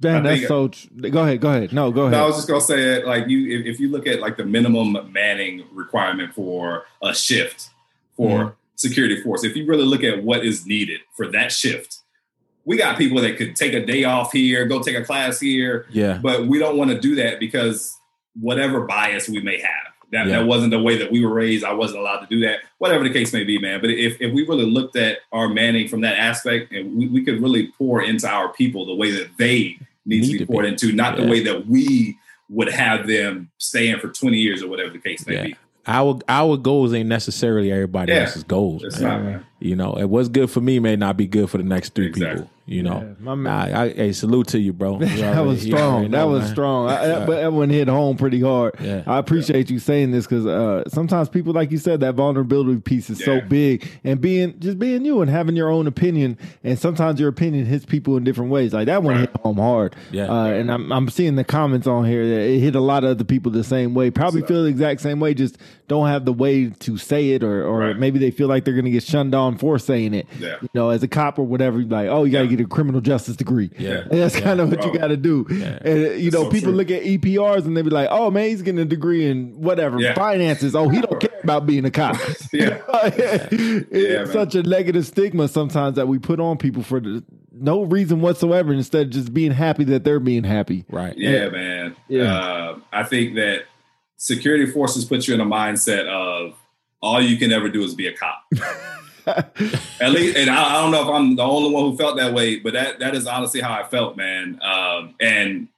[SPEAKER 2] Damn, that's
[SPEAKER 1] think-
[SPEAKER 2] so. Tr- go ahead, go ahead. No, go ahead.
[SPEAKER 1] No, I was just gonna say that, like you, if, if you look at like the minimum manning requirement for a shift for
[SPEAKER 3] Mm-hmm.
[SPEAKER 1] security force, if you really look at what is needed for that shift, we got people that could take a day off here, go take a class here,
[SPEAKER 3] Yeah,
[SPEAKER 1] but we don't want to do that because whatever bias we may have. That,
[SPEAKER 3] Yeah.
[SPEAKER 1] that wasn't the way that we were raised. I wasn't allowed to do that. Whatever the case may be, man. But if, if we really looked at our manning from that aspect, and we, we could really pour into our people the way that they need,
[SPEAKER 3] Need
[SPEAKER 1] to be
[SPEAKER 3] to
[SPEAKER 1] poured
[SPEAKER 3] be.
[SPEAKER 1] into, not
[SPEAKER 3] Yeah.
[SPEAKER 1] the way that we would have them staying for 20 years or whatever the case may
[SPEAKER 3] Yeah.
[SPEAKER 1] be.
[SPEAKER 3] our our goals ain't necessarily everybody else's goals.
[SPEAKER 1] It's
[SPEAKER 3] man.
[SPEAKER 1] not, man.
[SPEAKER 3] You know, and what's good for me may not be good for the next three
[SPEAKER 1] Exactly.
[SPEAKER 3] people. You know,
[SPEAKER 2] Yeah, my man.
[SPEAKER 3] I, hey, salute to you, bro. [laughs] You
[SPEAKER 2] that was
[SPEAKER 3] you already
[SPEAKER 2] strong. That was
[SPEAKER 3] man.
[SPEAKER 2] strong. I, I-
[SPEAKER 3] Yeah.
[SPEAKER 2] but that one hit home pretty hard.
[SPEAKER 3] Yeah.
[SPEAKER 2] I appreciate you saying this because uh, sometimes people, like you said, that vulnerability piece is so big, and being just being you and having your own opinion, and sometimes your opinion hits people in different ways. Like that one
[SPEAKER 1] Right.
[SPEAKER 2] hit home hard.
[SPEAKER 3] Yeah.
[SPEAKER 2] Uh, and I'm I'm seeing the comments on here that it hit a lot of other people the same way. Probably
[SPEAKER 1] So-
[SPEAKER 2] feel the exact same way, just don't have the way to say it, or or
[SPEAKER 1] Right.
[SPEAKER 2] maybe they feel like they're going to get shunned on for saying it.
[SPEAKER 1] Yeah.
[SPEAKER 2] You know, as a cop or whatever, you're like, oh, you got to
[SPEAKER 1] Yeah.
[SPEAKER 2] get a criminal justice degree.
[SPEAKER 3] Yeah.
[SPEAKER 2] And that's
[SPEAKER 3] Yeah.
[SPEAKER 2] kind of what you got to do.
[SPEAKER 3] Yeah.
[SPEAKER 2] And you know,
[SPEAKER 1] so
[SPEAKER 2] people
[SPEAKER 1] true.
[SPEAKER 2] look at EPRs and they be like, "Oh man, he's getting a degree in whatever
[SPEAKER 1] Yeah.
[SPEAKER 2] finances. Oh, he don't care about being a cop." [laughs] [laughs]
[SPEAKER 1] Yeah.
[SPEAKER 2] it's
[SPEAKER 1] man.
[SPEAKER 2] such a negative stigma sometimes that we put on people for the, no reason whatsoever. Instead of just being happy that they're being happy.
[SPEAKER 3] Right.
[SPEAKER 1] Yeah, man.
[SPEAKER 2] Yeah.
[SPEAKER 1] Uh, I think that security forces put you in a mindset of all you can ever do is be a cop. [laughs] [laughs] At least, and I, I don't know if I'm the only one who felt that way, but that that is honestly how I felt, man. Um, and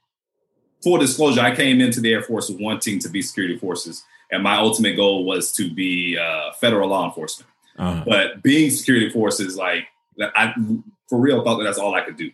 [SPEAKER 1] full disclosure, I came into the Air Force wanting to be security forces, and my ultimate goal was to be uh, federal law enforcement.
[SPEAKER 3] Uh-huh.
[SPEAKER 1] But being security forces, like I for real thought that that's all I could do.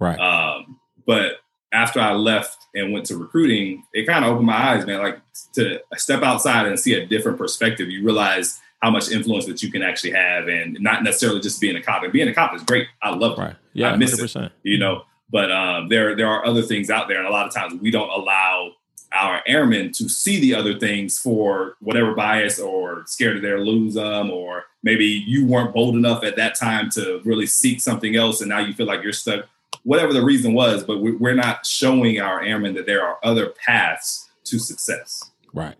[SPEAKER 3] Right.
[SPEAKER 1] Um, but after I left and went to recruiting, it kind of opened my eyes, man. Like to step outside and see a different perspective, you realize how much influence that you can actually have, and not necessarily just being a cop. And being a cop is great. I love it.
[SPEAKER 3] right. Yeah.
[SPEAKER 1] I miss
[SPEAKER 3] Hundred
[SPEAKER 1] it. You know, but um, there there are other things out there, and a lot of times we don't allow our airmen to see the other things for whatever bias or scared of they'll lose them, or maybe you weren't bold enough at that time to really seek something else, and now you feel like you're stuck. Whatever the reason was, but we're not showing our airmen that there are other paths to success.
[SPEAKER 3] Right.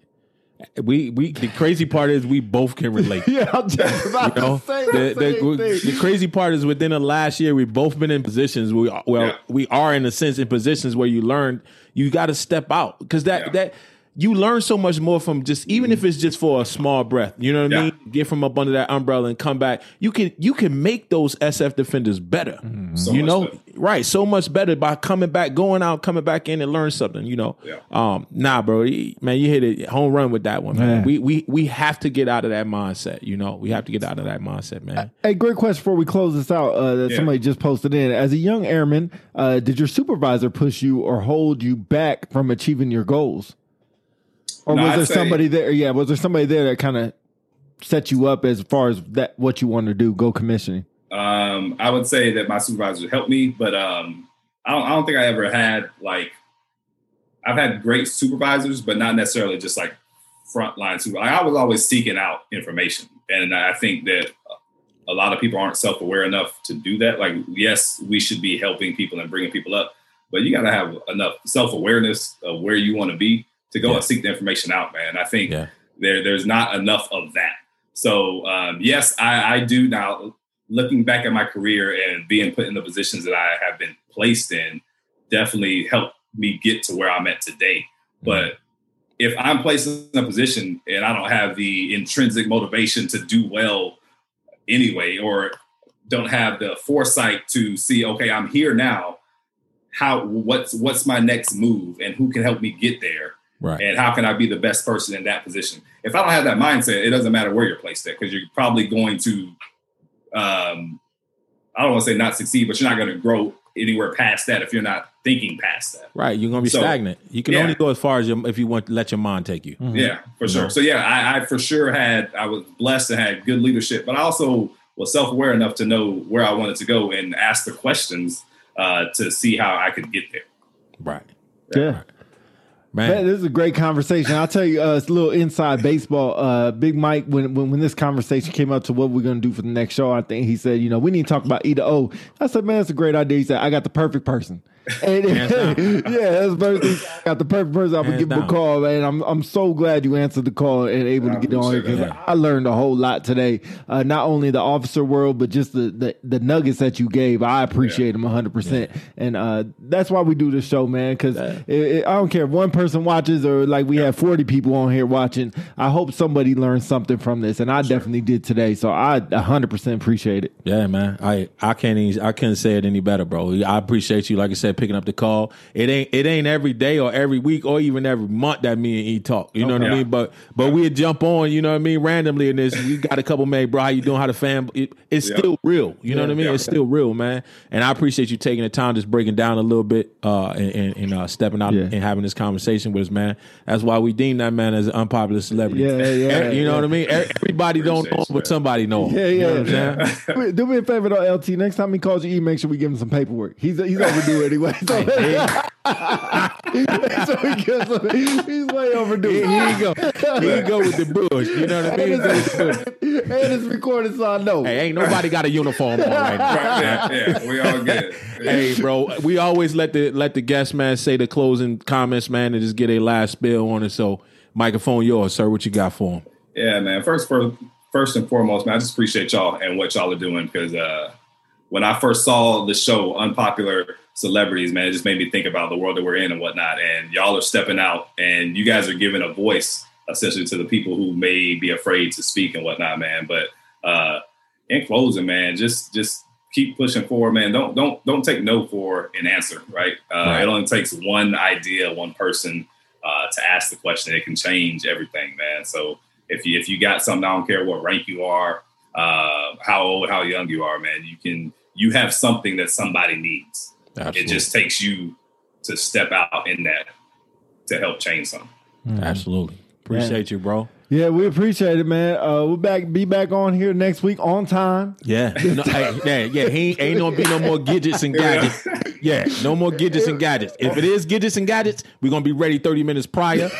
[SPEAKER 3] We we the crazy part is we both can relate. [laughs]
[SPEAKER 2] yeah, I'm just about you know? to say the,
[SPEAKER 3] the, the, the, crazy part is within the last year we've both been in positions we well yeah. we are in a sense in positions where you learn you got to step out because that yeah. that you learn so much more from just even if it's just for a small breath. You know what yeah. I mean? Get from up under that umbrella and come back. You can you can make those SF defenders better. Mm-hmm. So you know, better. right? So much better by coming back, going out, coming back in and learn something. You know, yeah. um, nah, bro, man, you hit it home run with that one, man. man. We we we have to get out of that mindset. You know, we have to get out of that mindset, man.
[SPEAKER 2] Hey, great question before we close this out. Uh, that yeah. somebody just posted in. As a young airman, uh, did your supervisor push you or hold you back from achieving your goals? Or no, was there somebody there? Yeah, was there somebody there that kind of set you up as far as that what you want to do? Go commissioning.
[SPEAKER 1] Um, I would say that my supervisor helped me, but um, I don't, I don't think I ever had like I've had great supervisors, but not necessarily just like frontline super. I was always seeking out information, and I think that a lot of people aren't self aware enough to do that. Like, yes, we should be helping people and bringing people up, but you got to have enough self awareness of where you want to be to go yeah. and seek the information out, man. I think yeah. there there's not enough of that. So um, yes, I, I do now. Looking back at my career and being put in the positions that I have been placed in, definitely helped me get to where I'm at today. Mm-hmm. But if I'm placed in a position and I don't have the intrinsic motivation to do well anyway, or don't have the foresight to see, okay, I'm here now. How what's what's my next move and who can help me get there?
[SPEAKER 3] Right.
[SPEAKER 1] And how can I be the best person in that position? If I don't have that mindset, it doesn't matter where you're placed at because you're probably going to, um, I don't want to say not succeed, but you're not going to grow anywhere past that if you're not thinking past that.
[SPEAKER 3] Right. You're going to be so, stagnant. You can yeah. only go as far as your, if you want to let your mind take you.
[SPEAKER 1] Mm-hmm. Yeah, for sure. So yeah, I, I for sure had, I was blessed to have good leadership, but I also was self-aware enough to know where I wanted to go and ask the questions uh, to see how I could get there.
[SPEAKER 3] Right.
[SPEAKER 2] Yeah. yeah. Man. Man. this is a great conversation. I'll tell you, uh, it's a little inside baseball. Uh, Big Mike, when, when when this conversation came up to what we're going to do for the next show, I think he said, you know, we need to talk about E to O. I said, man, it's a great idea. He said, I got the perfect person. And, [laughs] yeah, that's birthday. Got the perfect person. I'm gonna give him a call, man. I'm I'm so glad you answered the call and able to get on here because I learned a whole lot today. Uh, not only the officer world, but just the the, the nuggets that you gave. I appreciate yeah. them 100, yeah. percent and uh, that's why we do this show, man. Because I don't care if one person watches or like we yeah. have 40 people on here watching. I hope somebody learned something from this, and I sure. definitely did today. So I 100 percent appreciate it.
[SPEAKER 3] Yeah, man. I I can't even, I couldn't say it any better, bro. I appreciate you. Like I said picking up the call. It ain't it ain't every day or every week or even every month that me and E talk. You know what yeah. I mean? But but we jump on, you know what I mean, randomly and this. We got a couple man, bro, how you doing? How the fam it, it's yeah. still real. You know what I mean? It's still real, man. And I appreciate you taking the time just breaking down a little bit uh and, and, and uh, stepping out and having this conversation with us, man. That's why we deem that man as an unpopular celebrity.
[SPEAKER 2] Yeah, yeah.
[SPEAKER 3] you know what I mean? [laughs] Everybody don't know, but somebody know.
[SPEAKER 2] Yeah, yeah. You know [laughs] Do me a favor though, LT. Next time he calls you, E, make sure we give him some paperwork. He's he's overdue anyway. [laughs] So [laughs] so he gets, he's way overdue.
[SPEAKER 3] Here, here you go. Here you go with the bush. You know what I mean? [laughs]
[SPEAKER 2] And it's recorded, so I know.
[SPEAKER 3] Hey, ain't nobody got a uniform on right now.
[SPEAKER 1] Right, yeah, yeah, we all good. [laughs]
[SPEAKER 3] hey, bro, we always let the let the guest man say the closing comments, man, and just get a last spill on it. So, microphone yours, sir. What you got for him?
[SPEAKER 1] Yeah, man. First, for first and foremost, man, I just appreciate y'all and what y'all are doing because uh, when I first saw the show, Unpopular Celebrities, man, it just made me think about the world that we're in and whatnot. And y'all are stepping out and you guys are giving a voice essentially to the people who may be afraid to speak and whatnot, man. But uh, in closing, man, just just keep pushing forward, man. Don't don't don't take no for an answer, right? Uh, right. It only takes one idea, one person uh, to ask the question. It can change everything, man. So if you if you got something, I don't care what rank you are, uh, how old, how young you are, man. You can you have something that somebody needs. Absolutely. It just takes you to step out in that to help change something.
[SPEAKER 3] Mm. Absolutely. Appreciate you, bro.
[SPEAKER 2] Yeah, we appreciate it, man. Uh, we'll back be back on here next week on time.
[SPEAKER 3] Yeah, no, hey, [laughs] yeah, yeah. He ain't, ain't gonna be no more gadgets and gadgets. Yeah, no more gadgets and gadgets. If it is gadgets and gadgets, we're gonna be ready 30 minutes prior.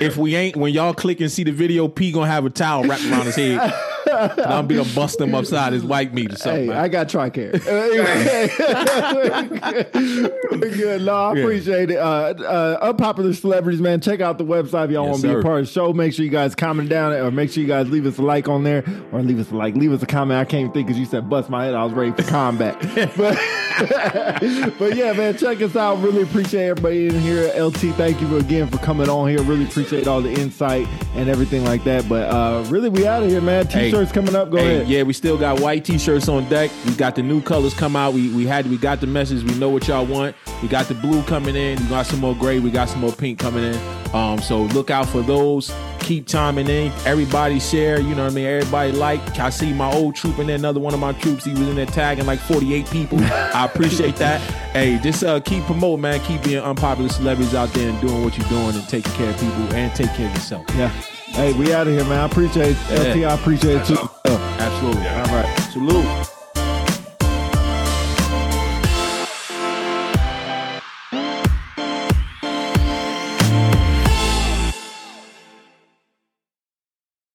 [SPEAKER 3] If we ain't, when y'all click and see the video, P gonna have a towel wrapped around his head. [laughs] I'm gonna bust him upside his white meat or something.
[SPEAKER 2] Hey. I got Tricare. [laughs] Good. No, I appreciate it. Uh, uh, unpopular celebrities, man. Check out the website if y'all
[SPEAKER 3] Yes,
[SPEAKER 2] want to be a part of the show. Make sure you guys comment down or make sure you guys leave us a like on there or leave us a like. Leave us a comment. I can't even think because you said bust my head. I was ready for combat. [laughs] but, [laughs] but yeah, man, check us out. Really appreciate everybody in here. LT, thank you again for coming on here. Really appreciate all the insight and everything like that. But uh, really, we out of here, man.
[SPEAKER 3] Hey.
[SPEAKER 2] T-shirts coming up. Go
[SPEAKER 3] Hey,
[SPEAKER 2] ahead.
[SPEAKER 3] yeah, we still got white t-shirts on deck. We got the new colors come out. We we had we got the message. We know what y'all want. We got the blue coming in. We got some more gray. We got some more pink coming in. Um, so look out for those. Keep chiming in. Everybody share. You know what I mean. Everybody like. I see my old troop in there. Another one of my troops. He was in there tagging like 48 people. I appreciate that. [laughs] Hey, just uh, keep promoting, man. Keep being unpopular celebrities out there and doing what you're doing and taking care of people and take care of yourself.
[SPEAKER 2] Yeah. Hey, we out of here, man. I appreciate it. LT, I appreciate it too.
[SPEAKER 3] Uh, Absolutely.
[SPEAKER 2] All right.
[SPEAKER 3] Salute.